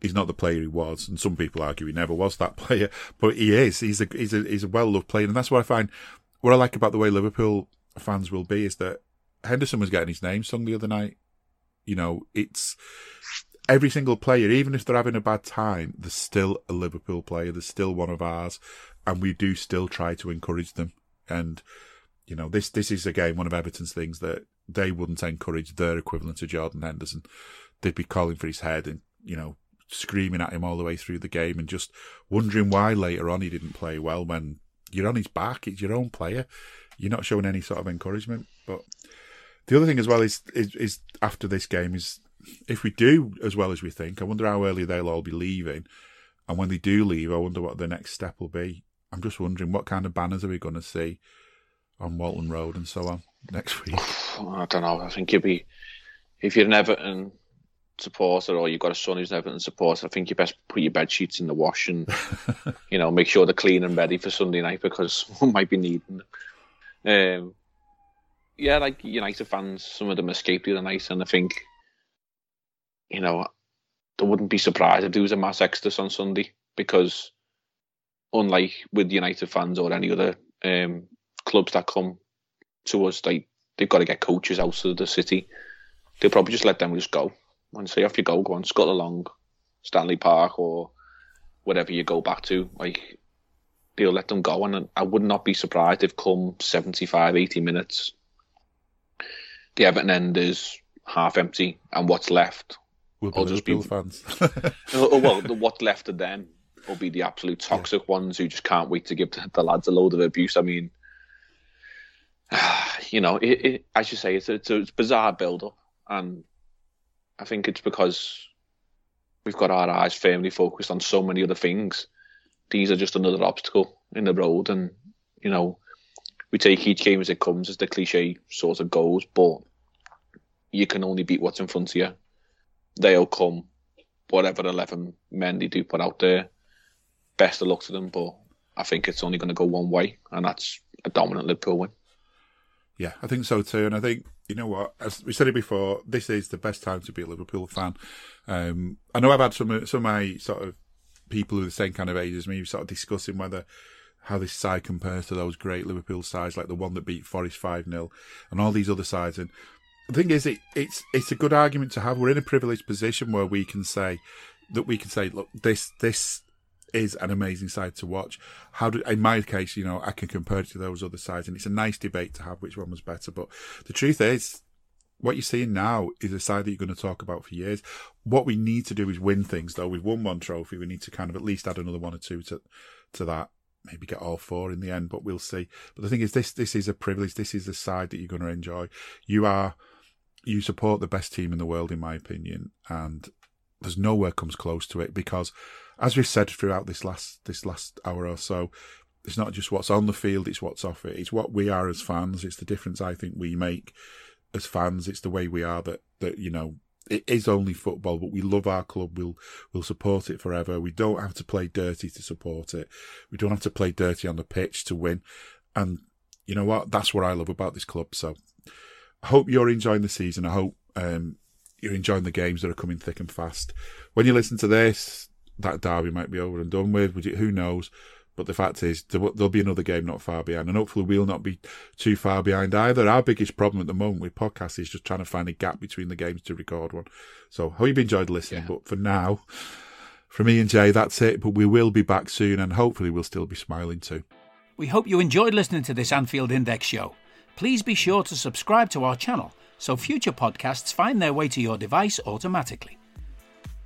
he's not the player he was, and some people argue he never was that player, but he is. He's a he's a he's a well loved player, and that's what I find. What I like about the way Liverpool fans will be is that Henderson was getting his name sung the other night. You know, it's every single player, even if they're having a bad time, there's still a Liverpool player. There's still one of ours, and we do still try to encourage them. And you know, this this is again one of Everton's things that they wouldn't encourage their equivalent to Jordan Henderson. They'd be calling for his head and you know screaming at him all the way through the game and just wondering why later on he didn't play well when you're on his back. It's your own player. You're not showing any sort of encouragement. But the other thing as well is, is, is after this game is if we do as well as we think, I wonder how early they'll all be leaving. And when they do leave, I wonder what the next step will be. I'm just wondering what kind of banners are we going to see on Walton Road and so on next week. I don't know. I think you'd be if you're an Everton supporter or you've got a son who's an Everton supporter, I think you best put your bed sheets in the wash and you know make sure they're clean and ready for Sunday night because one might be needing them. Um, yeah, like United fans, some of them escaped the other night, and I think you know they wouldn't be surprised if there was a mass exodus on Sunday because unlike with United fans or any other um, clubs that come to us, they they've got to get coaches out of the city. They'll probably just let them just go and say off you go, go on, scuttle along Stanley Park or whatever you go back to. Like they'll let them go, and I would not be surprised if come 75, 80 minutes, the Everton end is half empty, and what's left will be just be fans. Oh, well, the, what's left of them will be the absolute toxic yeah. ones who just can't wait to give the, lads a load of abuse. I mean, you know, it, it, as you say, it's a, it's a bizarre build up, and I think it's because we've got our eyes firmly focused on so many other things. These are just another obstacle in the road, and you know, we take each game as it comes, as the cliche sort of goes. But you can only beat what's in front of you. They'll come, whatever eleven men they do put out there. Best of luck to them, but I think it's only going to go one way, and that's a dominant Liverpool win. Yeah, I think so too, and I think you know what? As we said it before, this is the best time to be a Liverpool fan. Um, I know I've had some some of my sort of people who are the same kind of age as me sort of discussing whether how this side compares to those great Liverpool sides like the one that beat Forest five 0 and all these other sides. And the thing is, it, it's it's a good argument to have. We're in a privileged position where we can say that we can say, look, this this is an amazing side to watch. How do, in my case, you know, I can compare it to those other sides, and it's a nice debate to have which one was better. But the truth is, what you're seeing now is a side that you're going to talk about for years. What we need to do is win things, though. We've won one trophy. We need to kind of at least add another one or two to to that. Maybe get all four in the end, but we'll see. But the thing is, this this is a privilege. This is the side that you're going to enjoy. You are you support the best team in the world, in my opinion, and there's nowhere comes close to it because as we've said throughout this last this last hour or so, it's not just what's on the field; it's what's off it. It's what we are as fans. It's the difference I think we make as fans. It's the way we are that that you know it is only football, but we love our club. We'll we'll support it forever. We don't have to play dirty to support it. We don't have to play dirty on the pitch to win. And you know what? That's what I love about this club. So I hope you're enjoying the season. I hope um, you're enjoying the games that are coming thick and fast. When you listen to this, that derby might be over and done with. Who knows? But the fact is, there'll be another game not far behind, and hopefully we'll not be too far behind either. Our biggest problem at the moment with podcasts is just trying to find a gap between the games to record one. So, hope you've enjoyed listening. Yeah. But for now, from me and Jay, that's it. But we will be back soon, and hopefully we'll still be smiling too. We hope you enjoyed listening to this Anfield Index show. Please be sure to subscribe to our channel so future podcasts find their way to your device automatically.